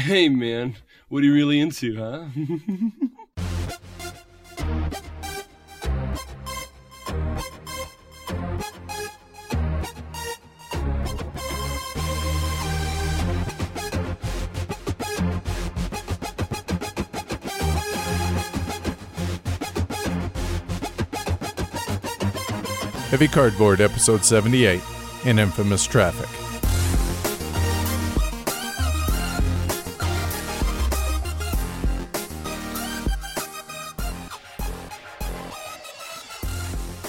Hey man, what are you really into, huh? Heavy Cardboard, Episode 78 An Infamous Traffic.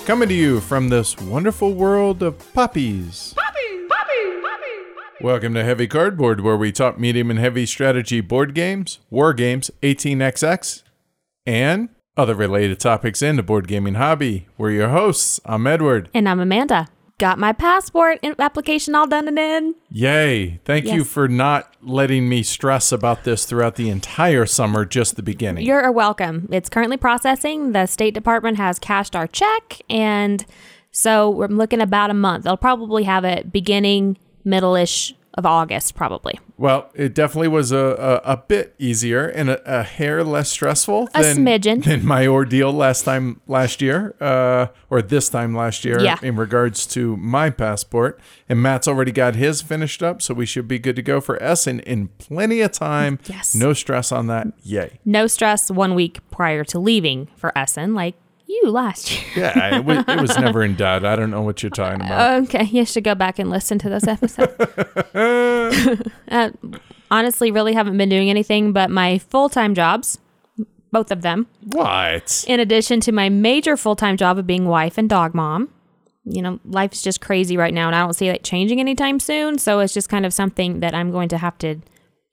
Coming to you from this wonderful world of puppies. Welcome to Heavy Cardboard, where we talk medium and heavy strategy board games, war games, 18xx, and other related topics in the board gaming hobby. We're your hosts. I'm Edward. And I'm Amanda. Got my passport application all done and in. Yay. Thank you for not letting me stress about this throughout the entire summer, just the beginning. You're welcome. It's currently processing. The State Department has cashed our check, and so we're looking about a month. They'll probably have it beginning, middle-ish of August, probably. well, it definitely was a, a, a bit easier and a, a hair less stressful A than, smidgen. than my ordeal last time last year, uh, or this time last year Yeah. in regards to my passport. And Matt's already got his finished up, so we should be good to go for Essen in plenty of time. Yes. No stress on that. Yay. No stress one week prior to leaving for Essen, like you last year. Yeah, it was, it was never in doubt. I don't know what you're talking about. Okay, you should go back and listen to this episode. uh, honestly, really haven't been doing anything but my full time jobs, both of them, what? in addition to my major full time job of being wife and dog mom. You know, life's just crazy right now, and I don't see it changing anytime soon. So it's just kind of something that I'm going to have to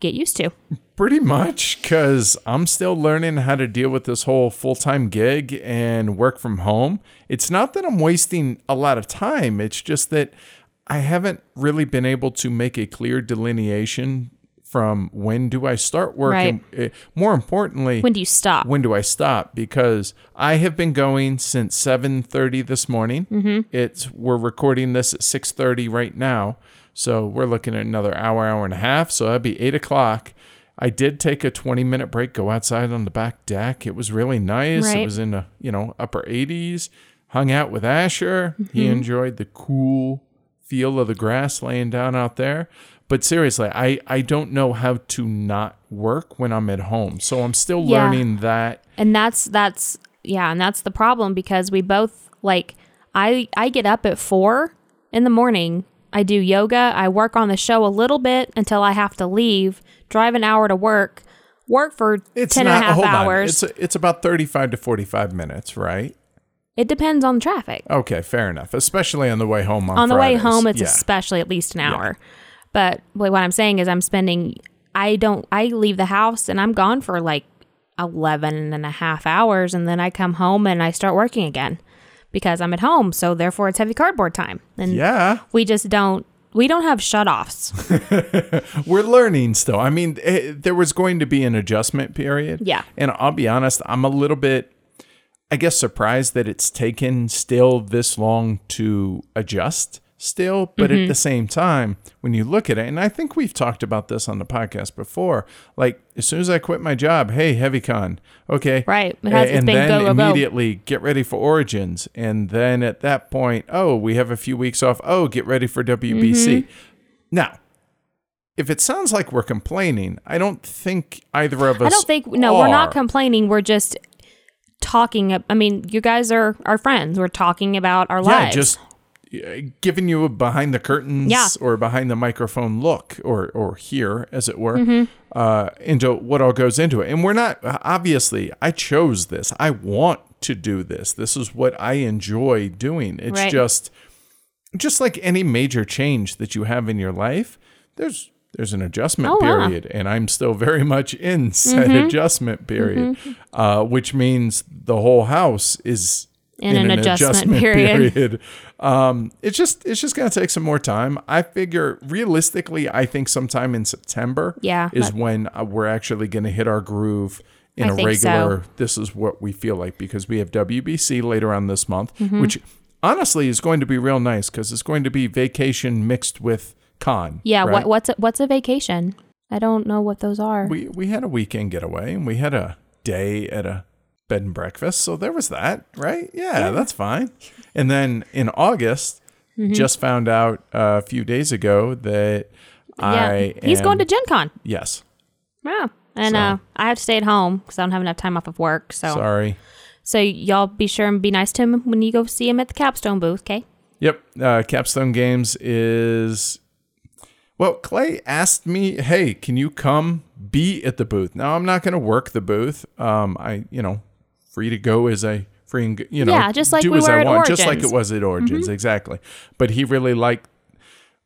get used to. Pretty much, because I'm still learning how to deal with this whole full time gig and work from home. It's not that I'm wasting a lot of time, it's just that I haven't really been able to make a clear delineation from when do I start working. and uh, more importantly, When do you stop? when do I stop? Because I have been going since 7:30 this morning. Mm-hmm. It's we're recording this at 6:30 right now, so we're looking at another hour, hour and a half. So that'd be eight o'clock. I did take a 20 minute break, go outside on the back deck. It was really nice. It was in the you know upper 80s. Hung out with Asher. He mm-hmm. enjoyed the cool feel of the grass laying down out there. But seriously, I, I don't know how to not work when I'm at home. So I'm still Yeah. learning that. and that's that's yeah and that's the problem because we both like i i get up at four in the morning i do yoga i work on the show a little bit until i have to leave drive an hour to work work for It's 10 not and a half on. hours It's it's about 35 to 45 minutes, right? it depends on traffic Okay, fair enough. Especially on the way home on on the way home it's yeah. especially at least an hour but what i'm saying is i'm spending i don't i leave the house and i'm gone for like 11 and a half hours and then i come home and i start working again because i'm at home so therefore it's heavy cardboard time and Yeah, we just don't we don't have shut-offs we're learning still. I mean, eh, there was going to be an adjustment period. Yeah. And I'll be honest, I'm a little bit I guess surprised that it's taken still this long to adjust still, but Mm-hmm. at the same time, when you look at it, and I think we've talked about this on the podcast before, like as soon as I quit my job, hey, HeavyCon, okay, Right. It has- and then go, go, go. immediately get ready for Origins, and then at that point, oh, we have a few weeks off. Oh, get ready for WBC. Mm-hmm. Now, if it sounds like we're complaining, I don't think either of us. i don't think no we're not complaining we're just talking i mean you guys are our friends we're talking about our yeah, lives just giving you a behind the curtains Yeah. or behind the microphone look or or here as it were Mm-hmm. uh, into what all goes into it and we're not obviously i chose this i want to do this this is what i enjoy doing it's Right. just just like any major change that you have in your life there's there's an adjustment Oh, period and i'm still very much in said Mm-hmm. adjustment period uh, which means the whole house is In an adjustment period. period. Um, it's just it's just gonna take some more time. I figure realistically, I think sometime in September, Yeah, is when uh, we're actually gonna hit our groove in I a regular. This is what we feel like because we have WBC later on this month, Mm-hmm. which honestly is going to be real nice because it's going to be vacation mixed with con. yeah right? what, what's a, what's a vacation I don't know what those are. We we had a weekend getaway and we had a day at a bed and breakfast, so there was that, right? Yeah, that's fine. And then in August, Mm-hmm. just found out a few days ago that I He's am- going to Gen Con. yes. Wow. And So- uh, I have to stay at home because I don't have enough time off of work. So, Sorry. so y'all be sure and be nice to him when you go see him at the Capstone booth. Okay. Yep. Uh, Capstone Games is. Well, Clay asked me, "Hey, can you come be at the booth?" Now, I'm not going to work the booth. Um, I, you know, free to go as I free and you know, Yeah, just like do we as were I at want, just like it was at mm-hmm. Origins, exactly. But he really liked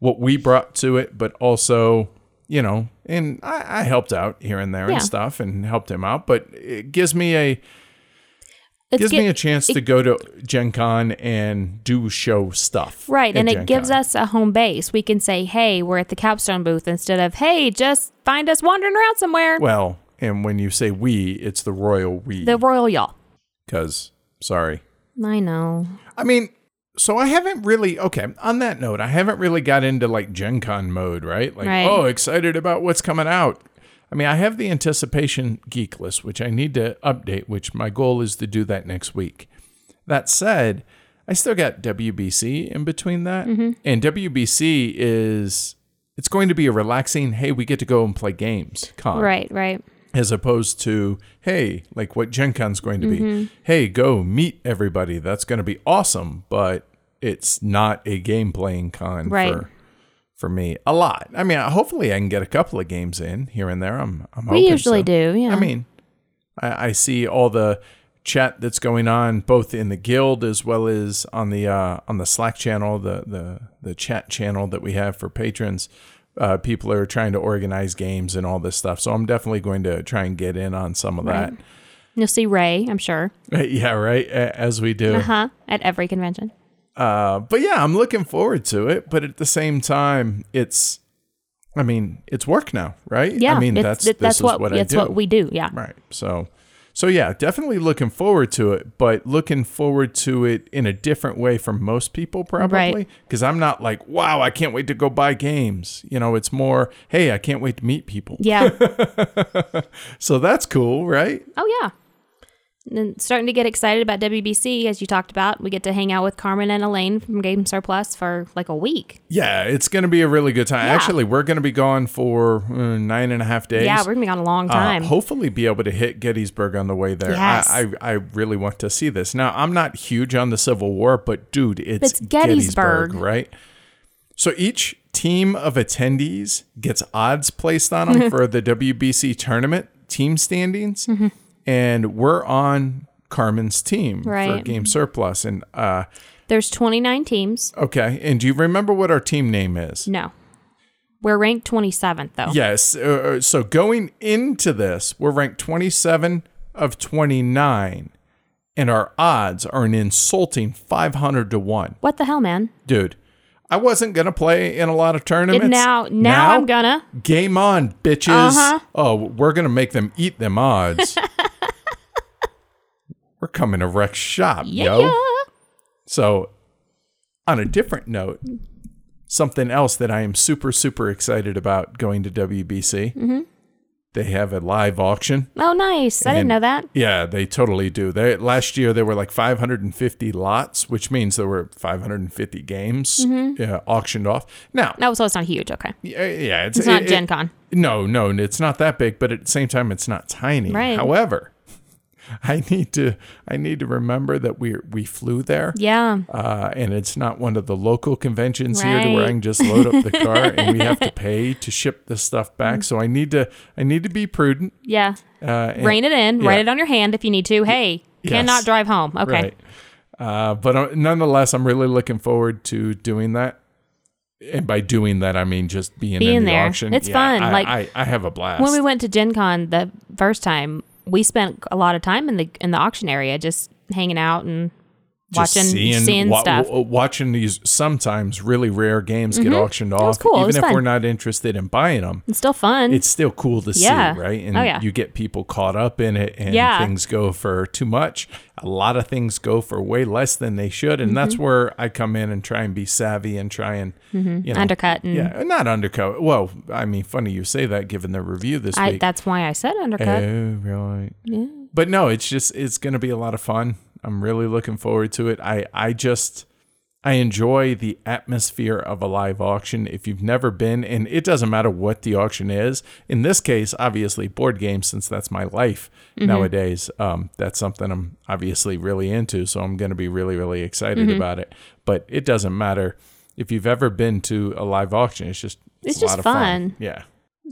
what we brought to it, but also, you know, and I, I helped out here and there Yeah. and stuff, and helped him out. But it gives me a It's gives get- me a chance to go to Gen Con and do show stuff. Right, and Gen it gives Con. us a home base. We can say, "Hey, we're at the Capstone booth," instead of "Hey, just find us wandering around somewhere." Well, and when you say we, it's the royal we. the royal y'all. Because, sorry. I know. I mean, so I haven't really, okay, on that note, I haven't really got into like Gen Con mode, right? Like, Right. oh, excited about what's coming out. I mean, I have the anticipation geek list, which I need to update, which my goal is to do that next week. That said, I still got WBC in between that. Mm-hmm. And WBC is, it's going to be a relaxing, hey, we get to go and play games con. Right, right. As opposed to hey like what gen con's going to be Mm-hmm. hey go meet everybody that's going to be awesome but it's not a game playing con Right. for for me a lot i mean hopefully i can get a couple of games in here and there i'm i'm We usually so. do. Yeah. i mean I, I see all the chat that's going on both in the guild as well as on the uh, on the slack channel the the the chat channel that we have for patrons uh, people are trying to organize games and all this stuff so i'm definitely going to try and get in on some of Right. You'll see Ray, I'm sure. yeah right as we do Uh huh. At every convention. Uh, but yeah, I'm looking forward to it. But at the same time, it's, I mean, it's work now, right? Yeah. I mean, that's is what, what I that's what we do. Yeah. right. So, so yeah, definitely looking forward to it. But looking forward to it in a different way from most people, probably, Right. because I'm not like, wow, I can't wait to go buy games. You know, it's more, hey, I can't wait to meet people. Yeah. So that's cool, right? oh yeah. And starting to get excited about WBC, as you talked about. We get to hang out with Carmen and Elaine from Game Surplus for like a week. Yeah, it's going to be a really good time. Yeah. Actually, we're going to be gone for uh, nine and a half days. Yeah, we're gonna be on a long Uh, time. hopefully, be able to hit Gettysburg on the way there. Yes. I, I, I really want to see this. Now, I'm not huge on the Civil War, but dude, it's, It's Gettysburg. right? So each team of attendees gets odds placed on them for the WBC tournament team standings, Mm-hmm. And we're on Carmen's team for Game Surplus. And uh, There's 29 teams. okay, and do you remember what our team name is? No. We're ranked 27th though. Yes. Uh, so going into this, we're ranked 27 of 29, and our odds are an insulting 500 to 1. What the hell, man? Dude, I wasn't going to play in a lot of tournaments. And now, now, I'm gonna. Game on, bitches. Uh-huh. Oh, we're going to make them eat them odds. we're coming to wreck shop, Yeah. yo. So, on a different note, something else that I am super, super excited about going to WBC. Mm-hmm. They have a live auction. Oh, nice. I didn't know that. Yeah, they totally do. They last year there were like 550 lots, which means there were 550 games Mm-hmm. yeah, auctioned off. Now, No, so it's not huge. Okay. yeah, yeah, it's, It's not it- Gen it- no, no, it's not that big, but at the same time, it's not tiny. Right. However, I need to I need to remember that we we flew there. Yeah. Uh, and it's not one of the local conventions here to where I can just load up the car and we have to pay to ship this stuff back. So I need to I need to be prudent. Yeah. Uh, and- Rein it in. yeah. Write it on your hand if you need to. Hey, Yes. cannot drive home. Okay. Right. Uh, but uh, nonetheless, I'm really looking forward to doing that. And by doing that, I mean just being, Being in the there. auction. It's Yeah, fun. I, Like, I, I have a blast. When we went to Gen Con the first time, we spent a lot of time in the in the auction area just hanging out and just watching seeing, wa- stuff. w- watching these sometimes really rare games get auctioned off. cool. Even if fun. we're not interested in buying them, it's still fun. it's still cool to Yeah. see, right? And Oh, yeah. you get people caught up in it, and Yeah. things go for too much. A lot of things go for way less than they should, and that's Mm-hmm. where I come in and try and be savvy and try and you know, undercut and Yeah, not undercut. Well, I mean, funny you say that given the review this I, week. that's why I said undercut. Oh, right. Yeah. But no, it's just it's going to be a lot of fun. I'm really looking forward to it. I I just I enjoy the atmosphere of a live auction. If you've never been, and it doesn't matter what the auction is. In this case, obviously board games, since that's my life nowadays. Um, that's something I'm obviously really into. So I'm going to be really really excited about it. But it doesn't matter if you've ever been to a live auction. It's just It's a just of fun. Yeah.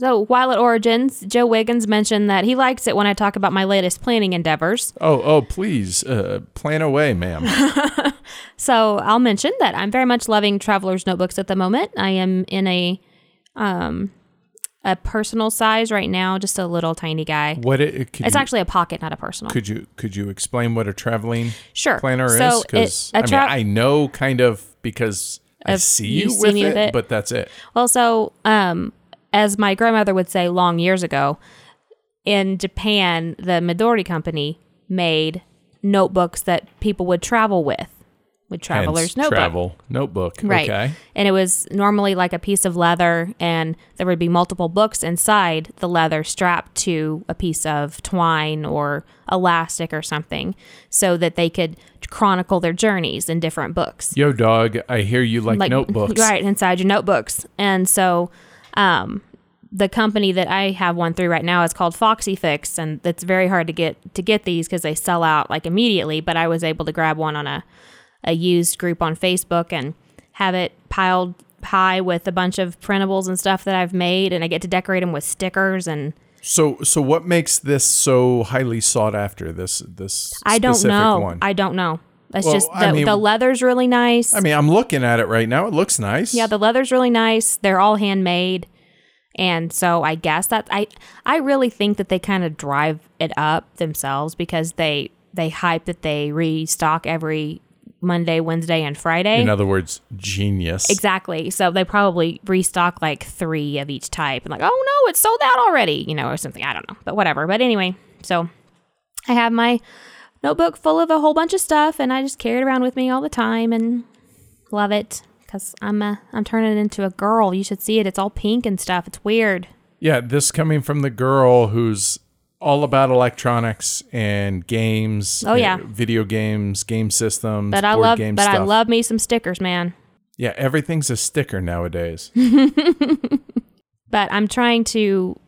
So while at Origins, Joe Wiggins mentioned that he likes it when I talk about my latest planning endeavors. Oh, oh, please, uh, plan away, ma'am. So I'll mention that I'm very much loving Traveler's Notebooks at the moment. I am in a um a personal size right now, just a little tiny guy. What it, It's you, actually a pocket, not a personal. could you could you explain what a traveling Sure. planner so is? Because I tra- mean, I know kind of because I see you with, me it, with it. but that's it. Well, so um, as my grandmother would say long years ago, in Japan, the Midori company made notebooks that people would travel with, with traveler's Hence, notebook. travel notebook. Right. Okay. And it was normally like a piece of leather, and there would be multiple books inside the leather strapped to a piece of twine or elastic or something so that they could chronicle their journeys in different books. Yo, dog. I hear you like, notebooks. Right, inside your notebooks. And so um, the company that I have one through right now is called Foxy Fix, and it's very hard to get to get these because they sell out like immediately. But I was able to grab one on a a used group on Facebook and have it piled high with a bunch of printables and stuff that I've made, and I get to decorate them with stickers and. So, so what makes this so highly sought after? This this I don't know. one. I don't know. That's Well, just the, I mean- the leather's really nice. I mean, I'm looking at it right now. It looks nice. Yeah, the leather's really nice. They're all handmade. And so I guess that I I really think that they kind of drive it up themselves because they they hype that they restock every Monday, Wednesday, and Friday. In other words, genius. exactly. So they probably restock like three of each type and like, oh no, it's sold out already, you know, or something. I don't know. But whatever. But anyway, so I have my notebook full of a whole bunch of stuff and I just carry it around with me all the time and love it because I'm a, I'm turning into a girl. You should see it. It's all pink and stuff. It's weird. Yeah, this coming from the girl who's all about electronics and games. Oh, yeah. uh, video games, game systems, But I love but I love me some stickers, man. Yeah, everything's a sticker nowadays. But I'm trying to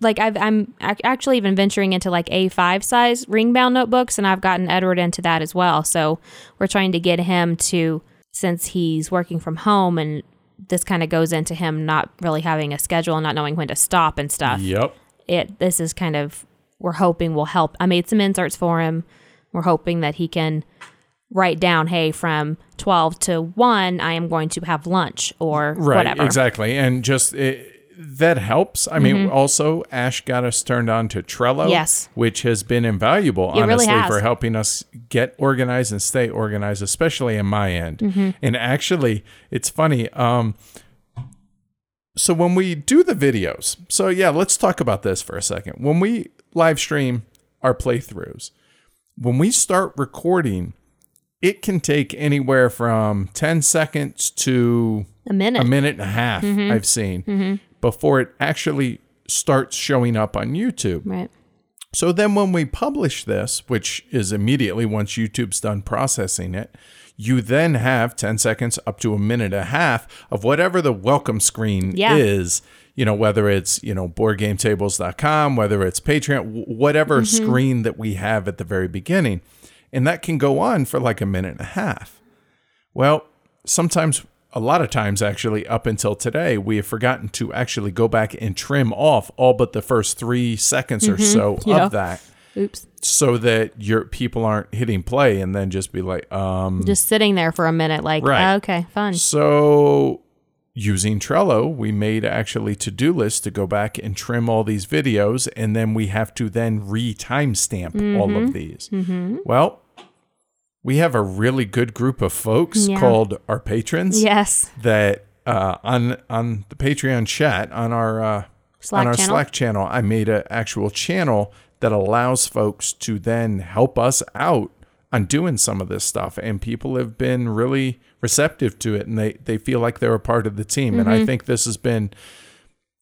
like I've, I'm actually even venturing into like A5 size ring bound notebooks, and I've gotten Edward into that as well. So we're trying to get him to since he's working from home and this kind of goes into him not really having a schedule and not knowing when to stop and stuff. yep. It this is kind of we're hoping will help. I made some inserts for him. We're hoping that he can write down, hey, from 12 to 1, I am going to have lunch or Right, whatever. exactly. And just it, that helps. I mean, also Ash got us turned on to Trello, Mm-hmm. Yes. which has been invaluable, It honestly, has. for helping us get organized and stay organized, especially in my end. Mm-hmm. And actually, it's funny. Um, so when we do the videos, so yeah, let's talk about this for a second. When we live stream our playthroughs, when we start recording, it can take anywhere from 10 seconds to A minute. a minute and a half Mm-hmm. I've seen before it actually starts showing up on YouTube. Right. So then when we publish this, which is immediately once YouTube's done processing it, you then have 10 seconds up to a minute and a half of whatever the welcome screen Yeah. is, you know, whether it's, you know, boardgametables.com, whether it's Patreon, whatever Mm-hmm. screen that we have at the very beginning. And that can go on for like a minute and a half. Well, sometimes, a lot of times actually, up until today, we have forgotten to actually go back and trim off all but the first three seconds or so Yeah. of that Oops. so that your people aren't hitting play and then just be like, um, Just sitting there for a minute, like, Right. okay, fun. so using Trello, we made actually to-do lists to go back and trim all these videos, and then we have to then re-timestamp all Mm-hmm. of these. Well, we have a really good group of folks Yeah. called our patrons Yes. that uh, on on the Patreon chat on our uh, Slack on our channel? Slack channel, I made an actual channel that allows folks to then help us out on doing some of this stuff, and people have been really receptive to it, and they they feel like they're a part of the team, and Mm-hmm. I think this has been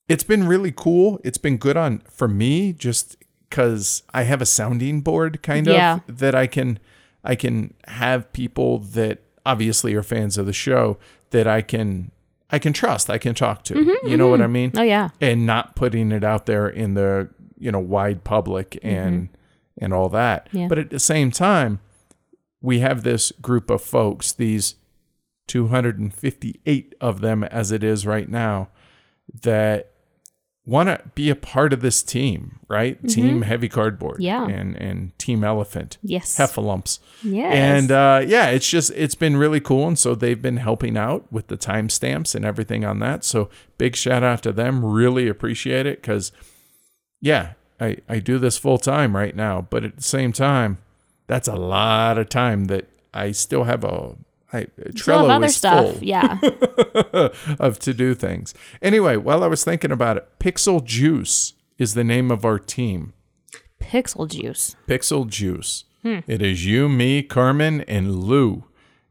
it's been really cool. It's been good on for me just because I have a sounding board kind Yeah. of that I can I can have people that obviously are fans of the show that I can I can trust. I can talk to. you know what I mean? Oh yeah. And not putting it out there in the you know wide public and and all that. Mm-hmm. Yeah. But at the same time, we have this group of folks, these 258 of them as it is right now, that want to be a part of this team, right? Team Heavy Cardboard, Mm-hmm. Yeah. and and Team Elephant, Yes. Heffalumps, Yes. and uh, yeah, it's just it's been really cool, and so they've been helping out with the timestamps and everything on that. So big shout out to them. Really appreciate it because yeah, I I do this full time right now, but at the same time, that's a lot of time that I still have a. I, Still have Trello other is stuff. full Yeah. of to do things. Anyway, while I was thinking about it, Pixel Juice is the name of our team. Pixel juice. Pixel Juice. Hmm. It is you, me, Carmen, and Lou.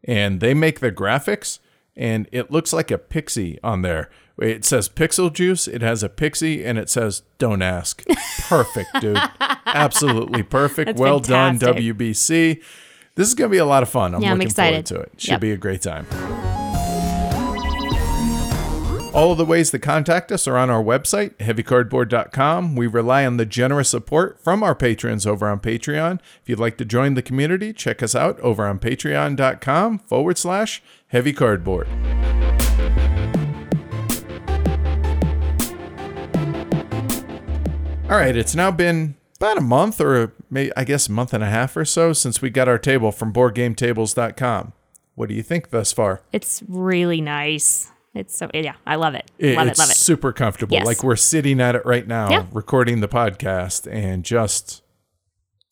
And they make the graphics, and it looks like a pixie on there. It says Pixel Juice, it has a pixie, and it says Don't Ask. Perfect, dude. Absolutely perfect. That's well fantastic. done, WBC. This is going to be a lot of fun. I'm Yeah, I'm excited. forward to it. Should Yep. be a great time. All of the ways to contact us are on our website, heavycardboard.com. We rely on the generous support from our patrons over on Patreon. If you'd like to join the community, check us out over on patreon.com forward slash heavycardboard. All right, it's now been about a month or maybe, I guess a month and a half or so since we got our table from boardgametables.com. What do you think thus far? It's really nice. It's so yeah, I love it. It- love it's it, love it. super comfortable. Yes. Like we're sitting at it right now, Yeah. recording the podcast, and just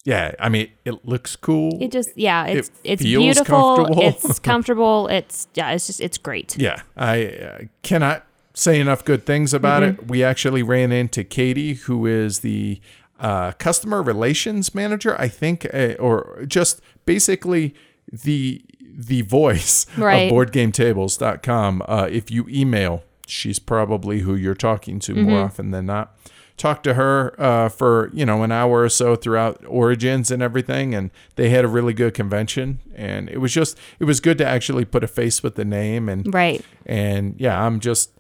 yeah, I mean, it looks cool. It just yeah, it's it's feels beautiful. comfortable. It's comfortable. It's yeah, it's just it's great. yeah, I uh, cannot say enough good things about Mm-hmm. it. We actually ran into Katie, who is the uh, customer relations manager, I think, uh, or just basically the the voice Right. of boardgametables.com. Uh, if you email, she's probably who you're talking to Mm-hmm. more often than not. Talk to her uh, for you know an hour or so throughout Origins and everything, and they had a really good convention. And it was just it was good to actually put a face with the name and Right. and yeah, I'm just,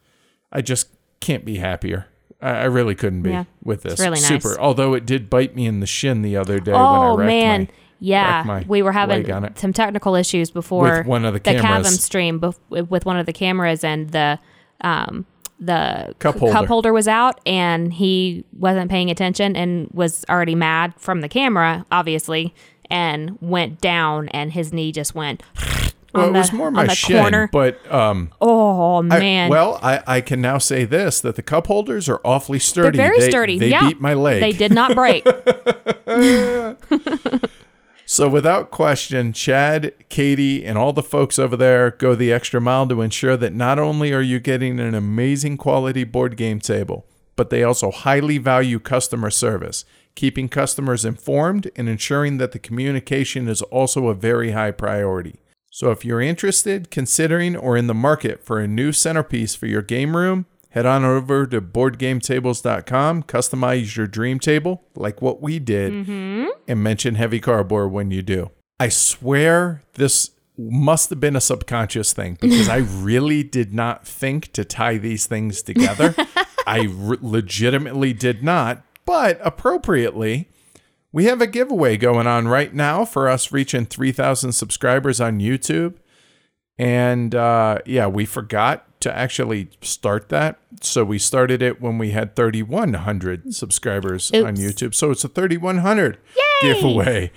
I just can't be happier. I, I really couldn't be Yeah, with this. it's really nice. Super. Although it did bite me in the shin the other day when I Oh man. my- yeah, we were having leg on it. some technical issues before With one of the Cavum cameras. stream bef- with one of the cameras and the um the Cup holder. cup holder was out and he wasn't paying attention and was already mad from the camera obviously and went down and his knee just went Well, it the, was more my shin, corner. but um, oh I- man well, I, I can now say this: that the cup holders are awfully sturdy. they're very They- sturdy They yeah beat my leg. they did not break So without question, Chad, Katie, and all the folks over there go the extra mile to ensure that not only are you getting an amazing quality board game table, but they also highly value customer service, keeping customers informed and ensuring that the communication is also a very high priority. So if you're interested, considering, or in the market for a new centerpiece for your game room, head on over to boardgametables.com, customize your dream table like what we did, mm-hmm. and mention heavy cardboard when you do. I swear this must have been a subconscious thing because I really did not think to tie these things together. I re- legitimately did not, but appropriately, we have a giveaway going on right now for us reaching 3,000 subscribers on YouTube. And uh, yeah, we forgot to actually start that. So we started it when we had 3,100 subscribers on YouTube. So it's a 3,100 giveaway,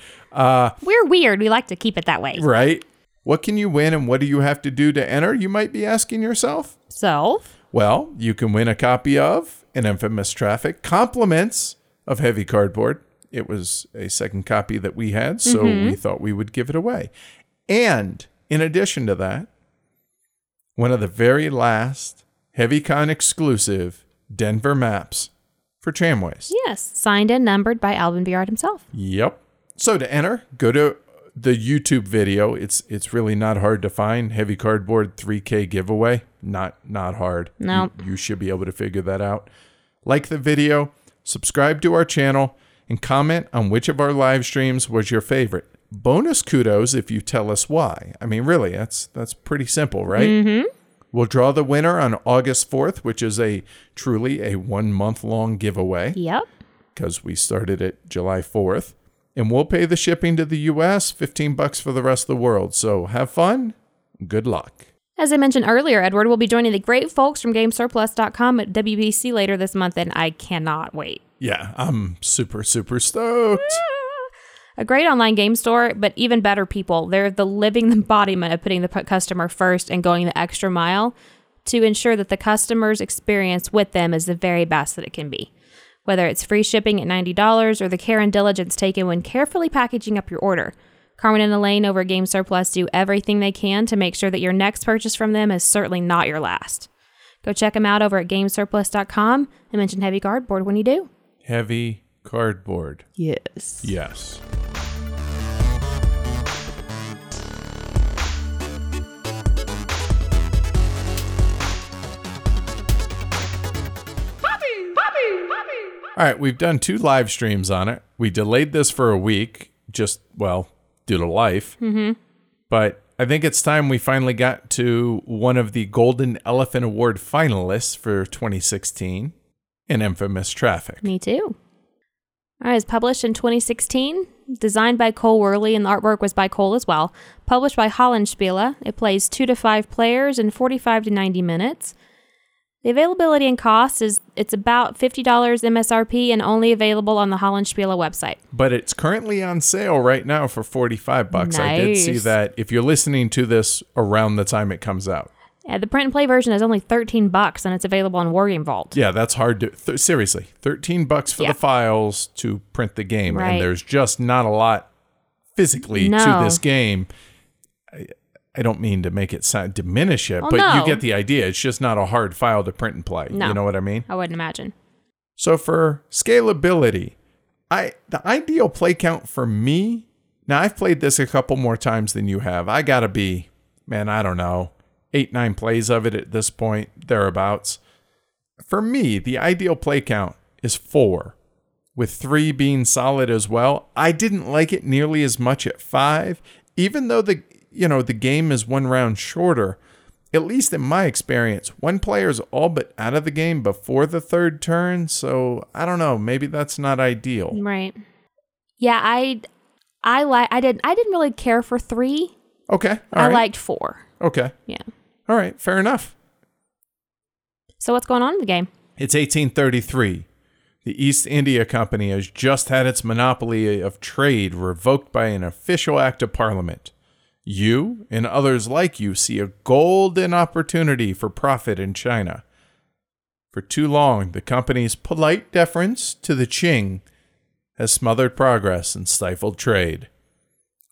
we're weird we like to keep it that way right? What can you win and what do you have to do to enter? You might be asking yourself. so Well, you can win a copy of An Infamous Traffic, compliments of Heavy Cardboard, It was a second copy that we had, so mm-hmm. we thought we would give it away. And in addition to that, one of the very last HeavyCon exclusive Denver maps for tramways. Yes, signed and numbered by Alban Viard himself. Yep. So to enter, go to the YouTube video. It's it's really not hard to find. Heavy cardboard 3K giveaway. Not not hard. No. You, you should be able to figure that out. Like the video, subscribe to our channel, and comment on which of our live streams was your favorite. Bonus kudos if you tell us why. I mean, really, that's that's pretty simple, right? Mm-hmm. We'll draw the winner on August 4th, which is a truly a one month long giveaway Yep. because we started it July 4th. And we'll pay the shipping to the US, 15 bucks for the rest of the world. So have fun. Good luck. As I mentioned earlier, Edward will be joining the great folks from GameSurplus.com at WBC later this month, and I cannot wait. Yeah, I'm super, super stoked. Ah, a great online game store, but even better people. They're the living embodiment of putting the customer first and going the extra mile to ensure that the customer's experience with them is the very best that it can be. Whether it's free shipping at $90 or the care and diligence taken when carefully packaging up your order. Carmen and Elaine over at Game Surplus do everything they can to make sure that your next purchase from them is certainly not your last. Go check them out over at gamesurplus.com and mention Heavy Cardboard when you do. Heavy cardboard. Yes. Yes. All right, we've done two live streams on it. We delayed this for a week, just, well, due to life. Mm-hmm. But I think it's time we finally got to one of the Golden Elephant Award finalists for 2016 An Infamous Traffic. Me too. All right, it's published in 2016, designed by Cole Wehrle, and the artwork was by Cole as well. Published by Hollandspiele. It plays two to five players in 45 to 90 minutes. The availability and cost is it's about $50 MSRP and only available on the Hollandspiele website. but it's currently on sale right now for 45 bucks. I did see that if you're listening to this around the time it comes out. Yeah, the print and play version is only 13 bucks and it's available on Wargame Vault. Yeah, that's hard to th- seriously. 13 bucks for Yeah. the files to print the game Right. and there's just not a lot physically to this game. I, don't mean to make it sound diminish it, Oh, but you get the idea. It's just not a hard file to print and play. No. You know what I mean? I wouldn't imagine. So for scalability, I the ideal play count for me. Now I've played this a couple more times than you have. I gotta be, man, I don't know, eight nine plays of it at this point, thereabouts. For me, the ideal play count is four, with three being solid as well. I didn't like it nearly as much at five, even though the you know the game is one round shorter at least in my experience, one player is all but out of the game before the third turn. So I don't know. Maybe that's not ideal. Right. Yeah, I I like I didn't I didn't really care for 3. Okay. all I right. liked 4. Okay. Yeah. All right. Fair enough. So what's going on in the game? It's 1833. The East India Company has just had its monopoly of trade revoked by an official act of Parliament. You and others like you see a golden opportunity for profit in China. For too long, the company's polite deference to the Qing has smothered progress and stifled trade.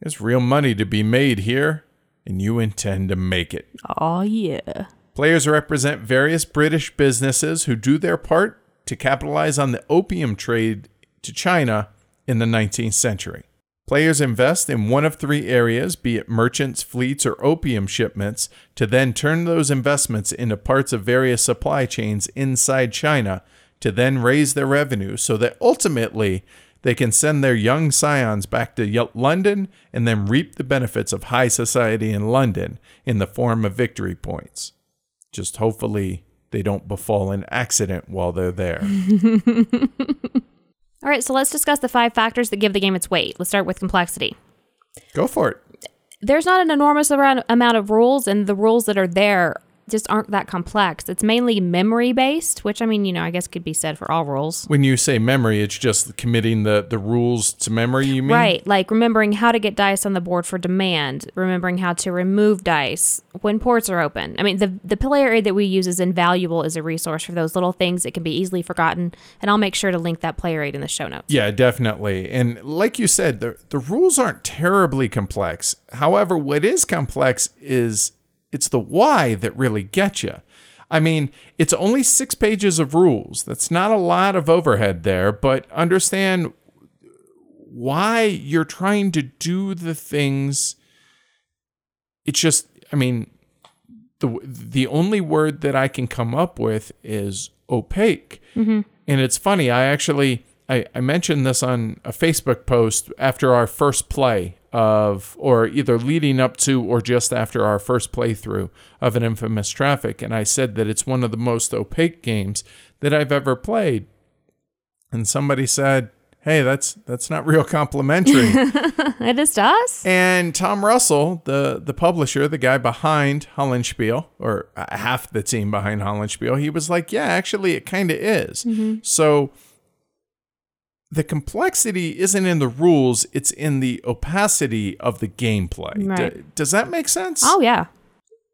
There's real money to be made here, and you intend to make it. Oh yeah. Players represent various British businesses who do their part to capitalize on the opium trade to China in the 19th century. Players invest in one of three areas, be it merchants, fleets, or opium shipments, to then turn those investments into parts of various supply chains inside China to then raise their revenue so that ultimately they can send their young scions back to London and then reap the benefits of high society in London in the form of victory points. Just hopefully they don't befall an accident while they're there. All right, so let's discuss the five factors that give the game its weight. Let's start with complexity. Go for it. There's not an enormous amount of rules, and the rules that are there just aren't that complex. It's mainly memory based, which I mean, you know, I guess could be said for all rules. When you say memory, it's just committing the, the rules to memory, you mean? Right, like remembering how to get dice on the board for demand, remembering how to remove dice when ports are open. I mean, the the player aid that we use is invaluable as a resource for those little things that can be easily forgotten, and I'll make sure to link that player aid in the show notes. Yeah, definitely. And like you said, the the rules aren't terribly complex. However, what is complex is it's the why that really gets you. I mean, it's only six pages of rules. That's not a lot of overhead there, but understand why you're trying to do the things. It's just, I mean, the the only word that I can come up with is opaque. Mm-hmm. And it's funny. I actually I, I mentioned this on a Facebook post after our first play of, or either leading up to or just after our first playthrough of an infamous traffic, and I said that it's one of the most opaque games that I've ever played. And somebody said, "Hey, that's that's not real complimentary." It is to us. And Tom Russell, the the publisher, the guy behind Hollandspiele, or uh, half the team behind Hollandspiele, he was like, "Yeah, actually, it kind of is." So the complexity isn't in the rules; it's in the opacity of the gameplay. D- does that make sense? Oh yeah.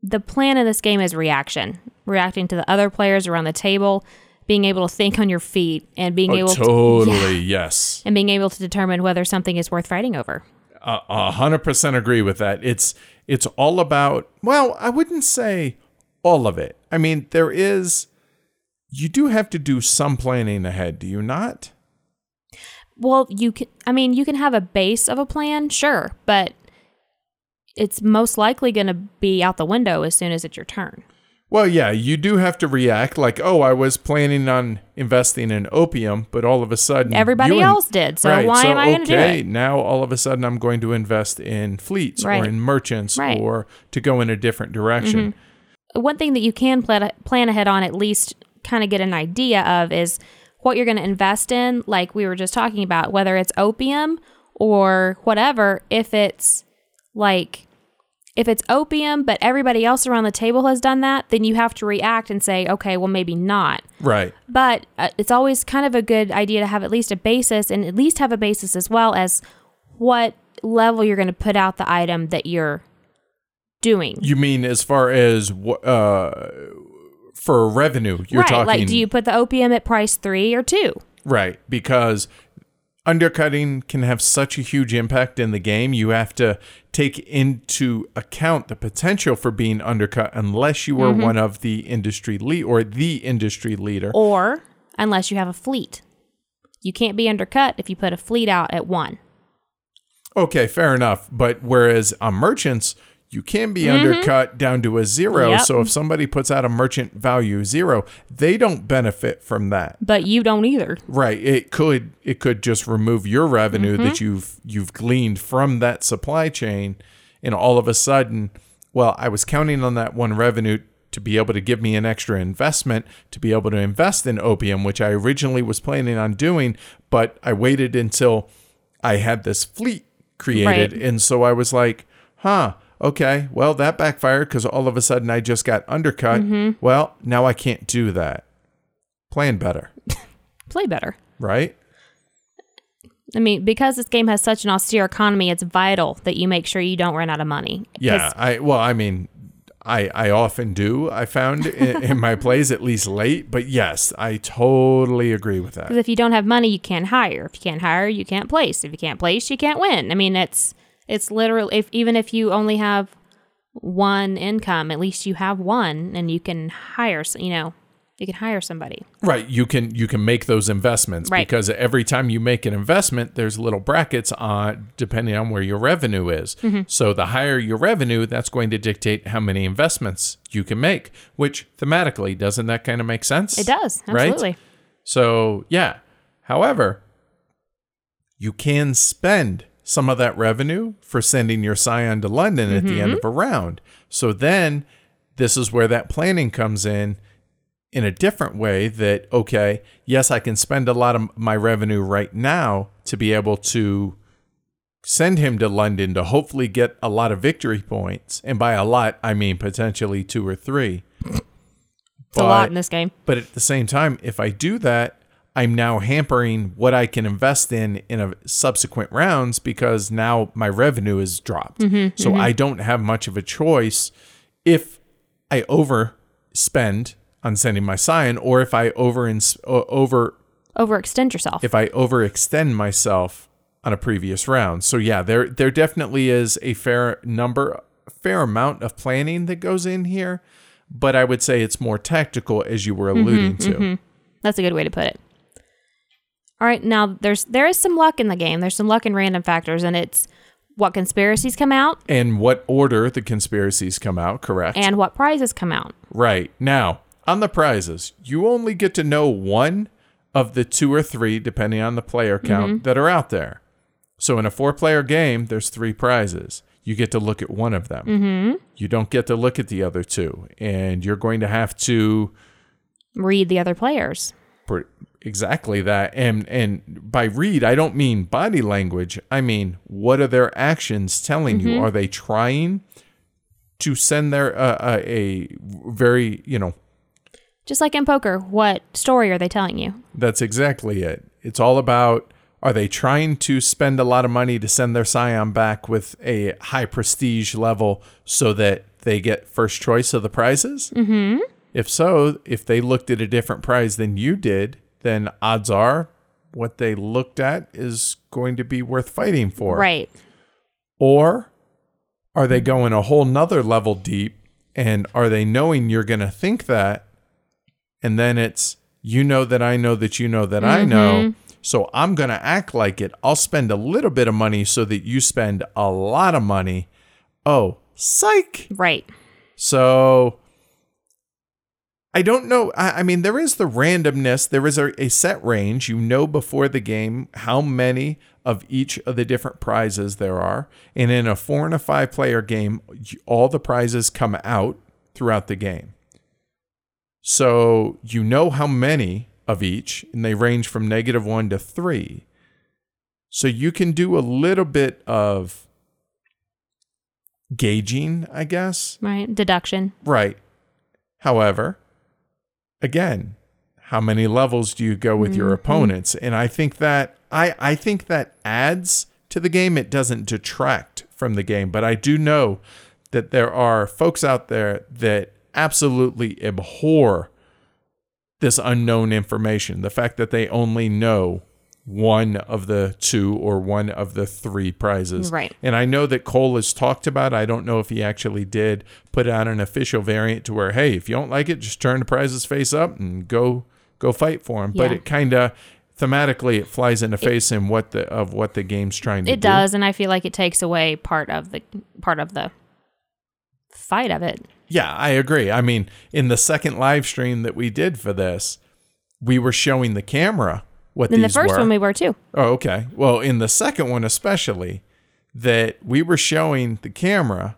The plan in this game is reaction, reacting to the other players around the table, being able to think on your feet, and being Oh, able to totally. Yes. and being able to determine whether something is worth fighting over. A a hundred percent agree with that. It's it's all about. Well, I wouldn't say all of it. I mean, there is. You do have to do some planning ahead, do you not? Well, you can. I mean, you can have a base of a plan, sure, but it's most likely going to be out the window as soon as it's your turn. Well, yeah, you do have to react like, oh, I was planning on investing in opium, but all of a sudden Everybody in- else did, so Right, why so, am I going to do okay, it? now all of a sudden I'm going to invest in fleets Right. or in merchants Right. Mm-hmm. or to go in a different direction. One thing that you can plan plan ahead on, at least kind of get an idea of, is what you're going to invest in. Like we were just talking about, whether it's opium or whatever. If it's like if it's opium, but everybody else around the table has done that, then you have to react and say, okay, well, maybe not. Right. But uh, it's always kind of a good idea to have at least a basis and at least have a basis as well as what level you're going to put out the item that you're doing. You mean as far as uh, for revenue, you're talking right. talking Like, do you put the opium at price three or two? Right, because undercutting can have such a huge impact in the game. You have to take into account the potential for being undercut unless you are Mm-hmm. one of the industry lead or the industry leader. Or unless you have a fleet. You can't be undercut if you put a fleet out at one. Okay, fair enough. But whereas on merchants, you can be undercut down to a zero. Mm-hmm. Yep. So if somebody puts out a merchant value zero, they don't benefit from that. But you don't either. Right. It could it could just remove your revenue that Mm-hmm. you've you've gleaned from that supply chain and all of a sudden, well, I was counting on that one revenue to be able to give me an extra investment to be able to invest in opium, which I originally was planning on doing, but I waited until I had this fleet created. Right. And so I was like, huh, okay, well, that backfired because all of a sudden I just got undercut. Mm-hmm. Well, now I can't do that. Plan better, Play better. right? I mean, because this game has such an austere economy, it's vital that you make sure you don't run out of money. Yeah, I well, I mean, I I often do. I found in, in my plays at least late, but yes, I totally agree with that. Because if you don't have money, you can't hire. If you can't hire, you can't place. If you can't place, you can't win. I mean, it's it's literally if even if you only have one income, at least you have one, and you can hire. You know, you can hire somebody. Right, you can you can make those investments Right. because every time you make an investment, there's little brackets on depending on where your revenue is. Mm-hmm. So the higher your revenue, that's going to dictate how many investments you can make. Which thematically, doesn't that kind of make sense? It does Right? absolutely. So, yeah. However, you can spend some of that revenue for sending your scion to London at the end of mm-hmm. a round. So then this is where that planning comes in in a different way that okay, yes, I can spend a lot of my revenue right now to be able to send him to London to hopefully get a lot of victory points. And by a lot, I mean potentially 2 or 3. It's a lot in this game. But at the same time, if I do that, I'm now hampering what I can invest in in a subsequent rounds because now my revenue is dropped. Mm-hmm, so mm-hmm. I don't have much of a choice if I overspend on sending my sign or if I over over Overextend yourself. if I overextend myself on a previous round. So yeah, there there definitely is a fair number fair amount of planning that goes in here, but I would say it's more tactical as you were mm-hmm, alluding to. That's a good way to put it. All right, now there's there is some luck in the game. There's some luck in random factors, and it's what conspiracies come out And what order the conspiracies come out, correct? and what prizes come out. right. Now, on the prizes, you only get to know one of the two or three, depending on the player count, that are out there. So in a four player game, there's three prizes. You get to look at one of them. Mm-hmm. You don't get to look at the other two. And you're going to have to Read the other players. Exactly that. And and by read, I don't mean body language. I mean what are their actions telling you? Are they trying to send their uh, uh, a very you know Just like in poker, what story are they telling you? That's exactly it. It's all about are they trying to spend a lot of money to send their scion back with a high prestige level so that they get first choice of the prizes? Mm-hmm. If so, if they looked at a different prize than you did, then odds are what they looked at is going to be worth fighting for. Right. Or are they going a whole nother level deep and are they knowing you're going to think that? And then it's, you know that I know that you know that I know. Mm-hmm. So I'm going to act like it. I'll spend a little bit of money so that you spend a lot of money. Oh, psych. Right. So I don't know. I, I mean, there is the randomness. There is a, a set range. You know before the game how many of each of the different prizes there are. And in a four and a five player game, all the prizes come out throughout the game. So you know how many of each, and they range from negative one to three. So you can do a little bit of gauging, I guess. Right. Deduction. Right. However, again, how many levels do you go with your mm-hmm. opponents? And I think that I I think that adds to the game. It doesn't detract from the game, but I do know that there are folks out there that absolutely abhor this unknown information. The fact that they only know one of the two or one of the three prizes. Right. And I know that Cole has talked about, I don't know if he actually did put out an official variant to where, hey, if you don't like it, just turn the prizes face up and go go fight for them. But it kind of thematically it flies in the face in what the of what the game's trying to It do. It does, and I feel like it takes away part of the part of the fight of it. Yeah, I agree. I mean, in the second live stream that we did for this, we were showing the camera what In the first were. one we were too. Oh, okay. Well, in the second one, especially, that we were showing the camera,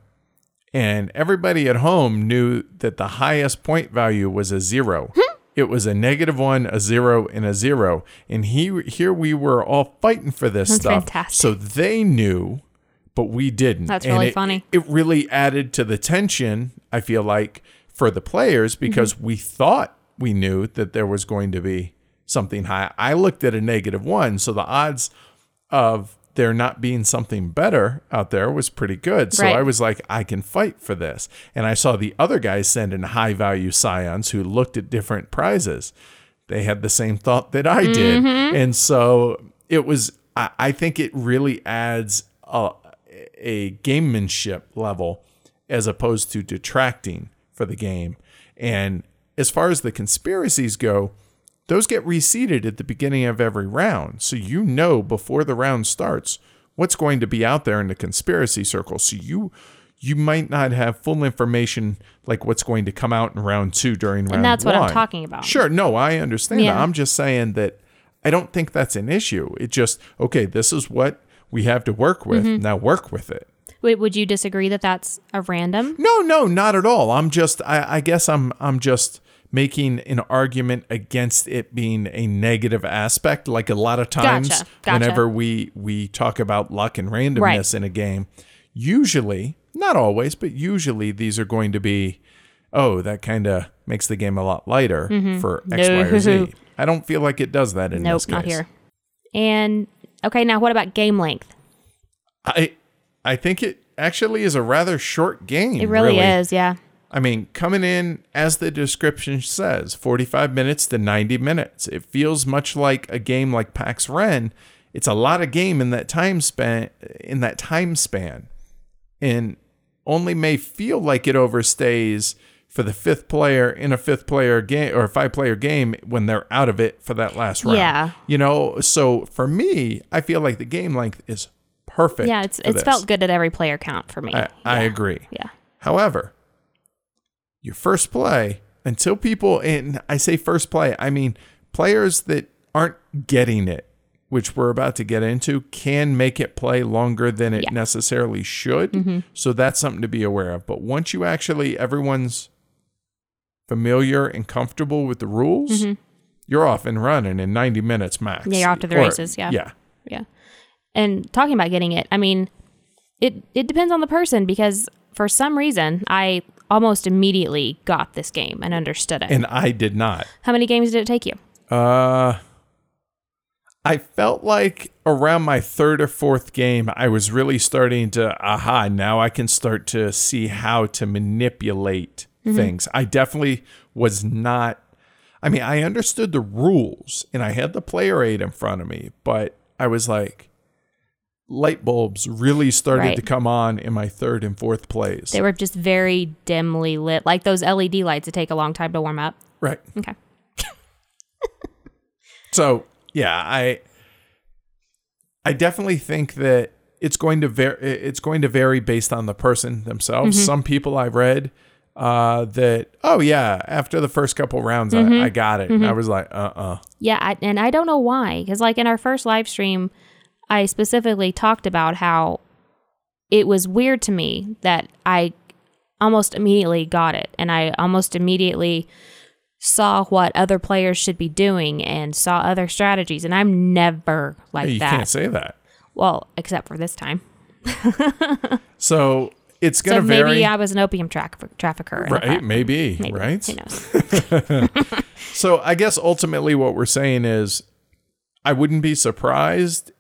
and everybody at home knew that the highest point value was a zero. it was a negative one, a zero, and a zero. And he here we were all fighting for this That's stuff. fantastic. So they knew, but we didn't. That's And really it- funny. It really added to the tension. I feel like for the players because Mm-hmm. we thought we knew that there was going to be something high. I looked at a negative one, so the odds of there not being something better out there was pretty good. So Right. I was like, I can fight for this. And I saw the other guys send in high value scions who looked at different prizes. They had the same thought that I did. Mm-hmm. And so it was, I, I think it really adds a, a gamemanship level as opposed to detracting for the game. And as far as the conspiracies go, those get reseeded at the beginning of every round. So you know before the round starts what's going to be out there in the conspiracy circle. So you you might not have full information like what's going to come out in round two during round one. And that's what I'm talking about. Sure, no, I understand that. Yeah. I'm just saying that I don't think that's an issue. It just okay, this is what we have to work with. Mm-hmm. Now work with it. Wait, would you disagree that that's a random? No, no, not at all. I'm just I, I guess I'm I'm just making an argument against it being a negative aspect. Like a lot of times Gotcha, gotcha. whenever we we talk about luck and randomness Right. in a game, usually, not always, but usually these are going to be oh, that kind of makes the game a lot lighter for X, Y, or Z. Mm-hmm. No. I don't feel like it does that in Nope, this case. not here. And okay, now what about game length? I I think it actually is a rather short game. It really, is, yeah. I mean, coming in as the description says, 45 minutes to 90 minutes. It feels much like a game like PAX Ren. It's a lot of game in that time span in that time span. And only may feel like it overstays for the fifth player in a fifth player game or a five player game when they're out of it for that last round. Yeah. You know, so for me, I feel like the game length is perfect. Yeah, it's it's this. felt good at every player count for me. I, I agree. Yeah. However, your first play, until people, and I say first play, I mean players that aren't getting it, which we're about to get into, can make it play longer than it Yeah. Mm-hmm. necessarily should. So that's something to be aware of. But once you actually, everyone's familiar and comfortable with the rules, you're off and running in 90 minutes max. Mm-hmm. Yeah, you're off to the Or- races, yeah. Yeah. Yeah. And talking about getting it, I mean, it it depends on the person because for some reason I almost immediately got this game and understood it. And I did not. How many games did it take you? Uh, I felt like around my third or fourth game, I was really starting to, aha, now I can start to see how to manipulate things. I definitely was not, I mean, I understood the rules and I had the player aid in front of me, but I was like, light bulbs really started Right. to come on in my third and fourth plays. They were just very dimly lit, like those LED lights that take a long time to warm up. right. Okay. So yeah, I I definitely think that it's going to vary. It's going to vary based on the person themselves. Mm-hmm. Some people I've read uh, that oh yeah, after the first couple rounds Mm-hmm. I, I got it. And I was like uh uh Yeah, I, and I don't know why, because like in our first live stream, I specifically talked about how it was weird to me that I almost immediately got it, and I almost immediately saw what other players should be doing and saw other strategies, and I'm never like you that. You can't say that. well, except for this time. So it's gonna maybe vary. I was an opium traff- trafficker. Right, maybe, maybe, right? Who knows? So I guess ultimately what we're saying is I wouldn't be surprised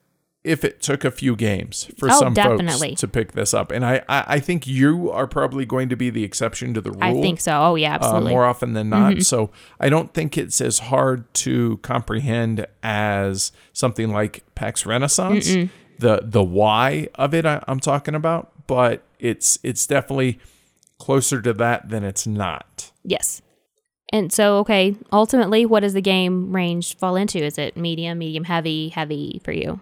if it took a few games for Oh, some definitely. folks to pick this up. And I, I, I think you are probably going to be the exception to the rule. I think so. Oh yeah, uh, absolutely. more often than not. Mm-hmm. So I don't think it's as hard to comprehend as something like PAX Renaissance. The the why of it I, I'm talking about, but it's it's definitely closer to that than it's not. Yes. And so, okay, ultimately, what does the game range fall into? Is it medium, medium, heavy, heavy for you?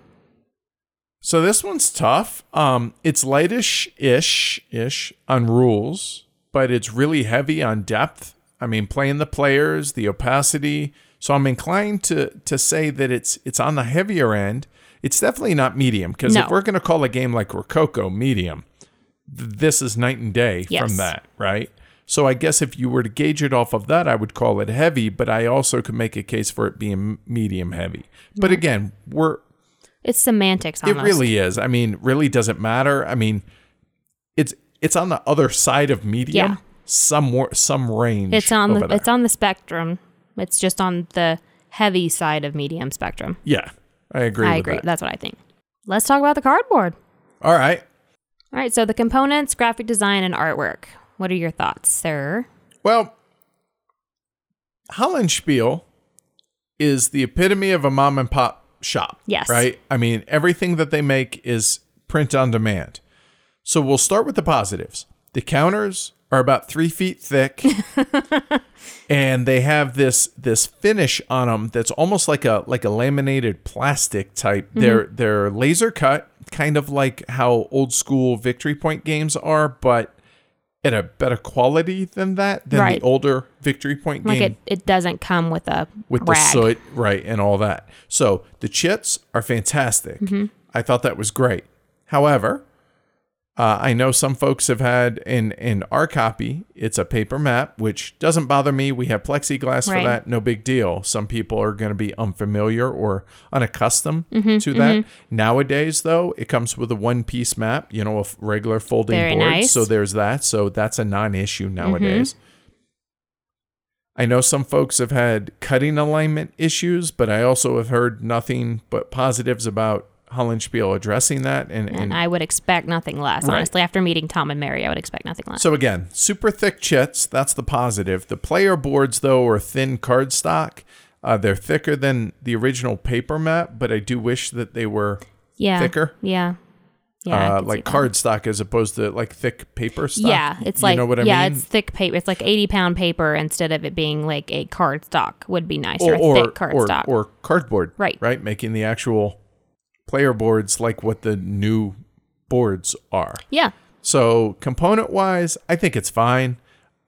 So this one's tough. Um, it's lightish ish ish on rules, but it's really heavy on depth. I mean, playing the players, the opacity. So I'm inclined to to say that it's it's on the heavier end. It's definitely not medium because No. if we're going to call a game like Rococo medium, th- this is night and day Yes. from that, right? So I guess if you were to gauge it off of that, I would call it heavy, but I also could make a case for it being medium heavy. But again, we're It's semantics almost. it really is. I mean, really doesn't matter. I mean, it's it's on the other side of medium. Yeah. Some more some range. It's on the there. it's on the spectrum. It's just on the heavy side of medium spectrum. yeah, I agree. I with agree. That. That's what I think. Let's talk about the cardboard. All right. All right, so the components, graphic design, and artwork. What are your thoughts, sir? Well, Hollandspiele is the epitome of a mom and pop shop. Yes. Right? I mean, everything that they make is print on demand. So we'll start with the positives. The counters are about three feet thick, and they have this this finish on them that's almost like a like a laminated plastic type. Mm-hmm. They're they're laser cut, kind of like how old school Victory Point games are, but at a better quality than that than Right. the older Victory Point Like game it, it doesn't come with a with the rag. soot, right, and all that. So the chits are fantastic. Mm-hmm. I thought that was great. However, uh, I know some folks have had in in our copy. It's a paper map, which doesn't bother me. We have plexiglass for that, no big deal. Some people are going to be unfamiliar or unaccustomed Mm-hmm, to that. Nowadays, though, it comes with a one piece map. You know, a regular folding Very board. nice. So there's that. So that's a non issue nowadays. I know some folks have had cutting alignment issues, but I also have heard nothing but positives about Hollandspiele addressing that. And, and, And I would expect nothing less. Right. Honestly, after meeting Tom and Mary, I would expect nothing less. so again, super thick chits. That's the positive. The player boards, though, are thin cardstock. Uh, they're thicker than the original paper map, but I do wish that they were yeah. thicker. Yeah. Yeah. Uh, like cardstock as opposed to like thick paper stuff. Yeah, it's you like know what I yeah, mean? it's thick paper. It's like eighty pound paper instead of it being like a cardstock would be nicer. or or, thick card or, or cardboard. Right. Right. Making the actual player boards like what the new boards are. yeah, So component wise, I think it's fine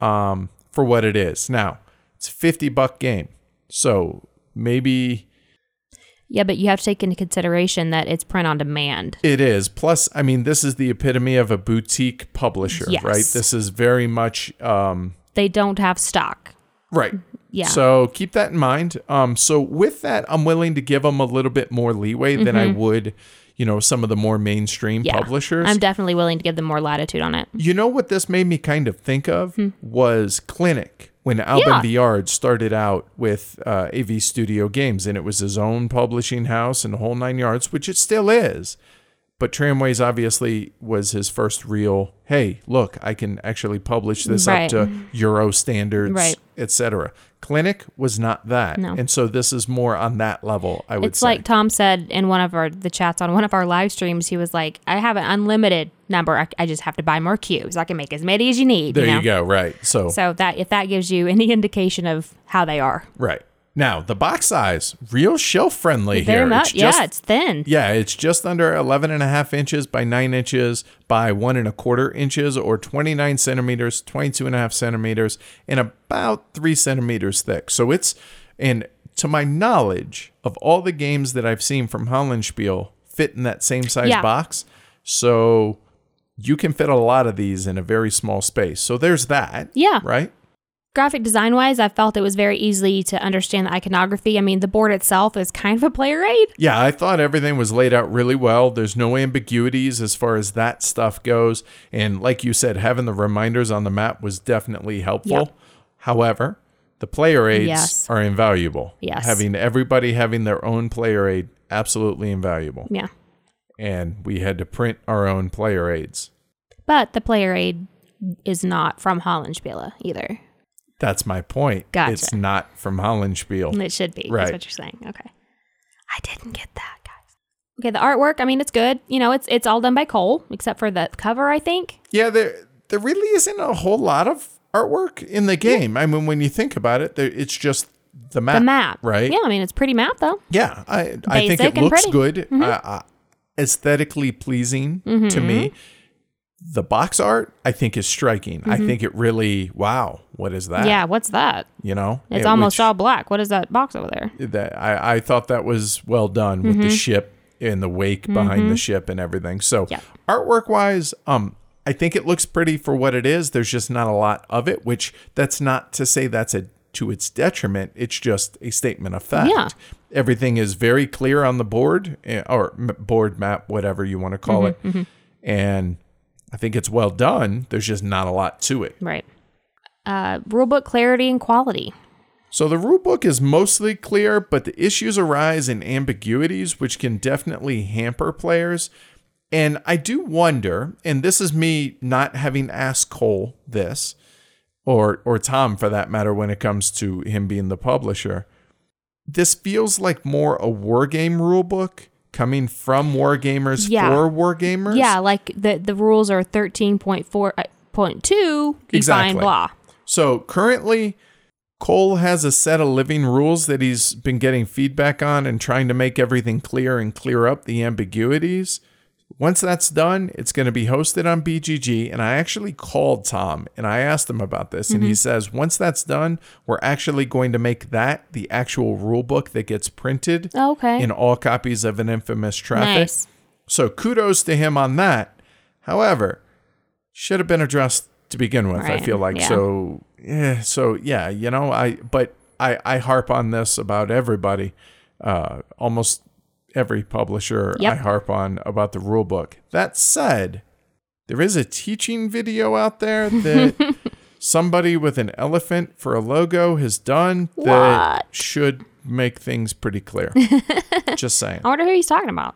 um, for what it is. Now it's a fifty buck game, so maybe yeah, but you have to take into consideration that it's print on demand. it is. Plus, I mean, this is the epitome of a boutique publisher, Yes. right? This is very much um, They don't have stock. right. Yeah. So keep that in mind. Um, so with that, I'm willing to give them a little bit more leeway than I would, you know, some of the more mainstream Mm-hmm. Yeah, publishers. I'm definitely willing to give them more latitude on it. You know what this made me kind of think of was Clinic when Hmm. Yeah. Viard started out with uh, AV Studio Games, and it was his own publishing house and the whole nine yards, which it still is. But Tramways obviously was his first real. Hey, look, I can actually publish this Right. up to Euro standards, Right. etc. Clinic was not that, No. and so this is more on that level. I would say. It's say. like Tom said in one of our the chats on one of our live streams. He was like, "I have an unlimited number. I, I just have to buy more cubes. I can make as many as you need." there you, you, go, right? So So that if that gives you any indication of how they are, right now the box size, real shelf friendly here. much. It's just- yeah, it's thin. Yeah, it's just under 11 and a half inches by 9 inches by one and a quarter inches, or 29 centimeters, 22 and a half centimeters, and about three centimeters thick. So it's, and to my knowledge of all the games that I've seen from Hollandspiele, fit in that same size Yeah. box. So you can fit a lot of these in a very small space. So there's that. Yeah. Right? Graphic design wise, I felt it was very easy to understand the iconography. I mean, the board itself is kind of a player aid. Yeah, I thought everything was laid out really well. There's no ambiguities as far as that stuff goes. And like you said, having the reminders on the map was definitely helpful. Yep. However, the player aids Yes. are invaluable. Yes. Having everybody having their own player aid, absolutely invaluable. Yeah. And we had to print our own player aids. But the player aid is not from Hollandspiele either. That's my point. Gotcha. It's not from Hollandspiele. It should be. Right. That's what you're saying. Okay. I didn't get that, guys. Okay, the artwork, I mean, it's good. You know, it's it's all done by Cole, except for the cover, I think. Yeah, there there really isn't a whole lot of artwork in the game. I mean, when you think about it, there, it's just the map. The map. right? Yeah, I mean, it's pretty map, though. Yeah, I I think it looks pretty. Mm-hmm. good, uh, uh, aesthetically pleasing to me. The box art, I think, is striking. I think it really, wow, what is that? Mm-hmm. Yeah, what's that? you know, It's Yeah, almost which- all black. What is that box over there? that I, I thought that was well done with Mm-hmm. the ship and the wake behind the ship and everything. So Yeah. artwork wise, um, I think it looks pretty for what it is. There's just not a lot of it, which that's not to say that's a to its detriment. It's just a statement of fact. Yeah. Everything is very clear on the board eh, or board map, whatever you want to call Mm-hmm, it, and I think it's well done. There's just not a lot to it. Right. Uh, rulebook clarity and quality. So the rulebook is mostly clear, but the issues arise in ambiguities, which can definitely hamper players. And I do wonder, and this is me not having asked Cole this, or or Tom for that matter, when it comes to him being the publisher. This feels like more a wargame rulebook coming from wargamers Yeah. for wargamers. Yeah, like the the rules are thirteen point four uh, point two. Define Exactly. blah. So currently, Cole has a set of living rules that he's been getting feedback on and trying to make everything clear and clear up the ambiguities. Once that's done, it's going to be hosted on BGG. And I actually called Tom and I asked him about this. And he says, once that's done, we're actually going to make that the actual rule book that gets printed Oh, Okay. in all copies of an infamous traffic. nice. So kudos to him on that. However, should have been addressed to begin with. I feel like yeah. so. Yeah. So yeah, you know, I but I I harp on this about everybody. Uh, almost every publisher Yep. I harp on about the rule book. That said, there is a teaching video out there that somebody with an elephant for a logo has done that What? should make things pretty clear. Just saying. I wonder who he's talking about.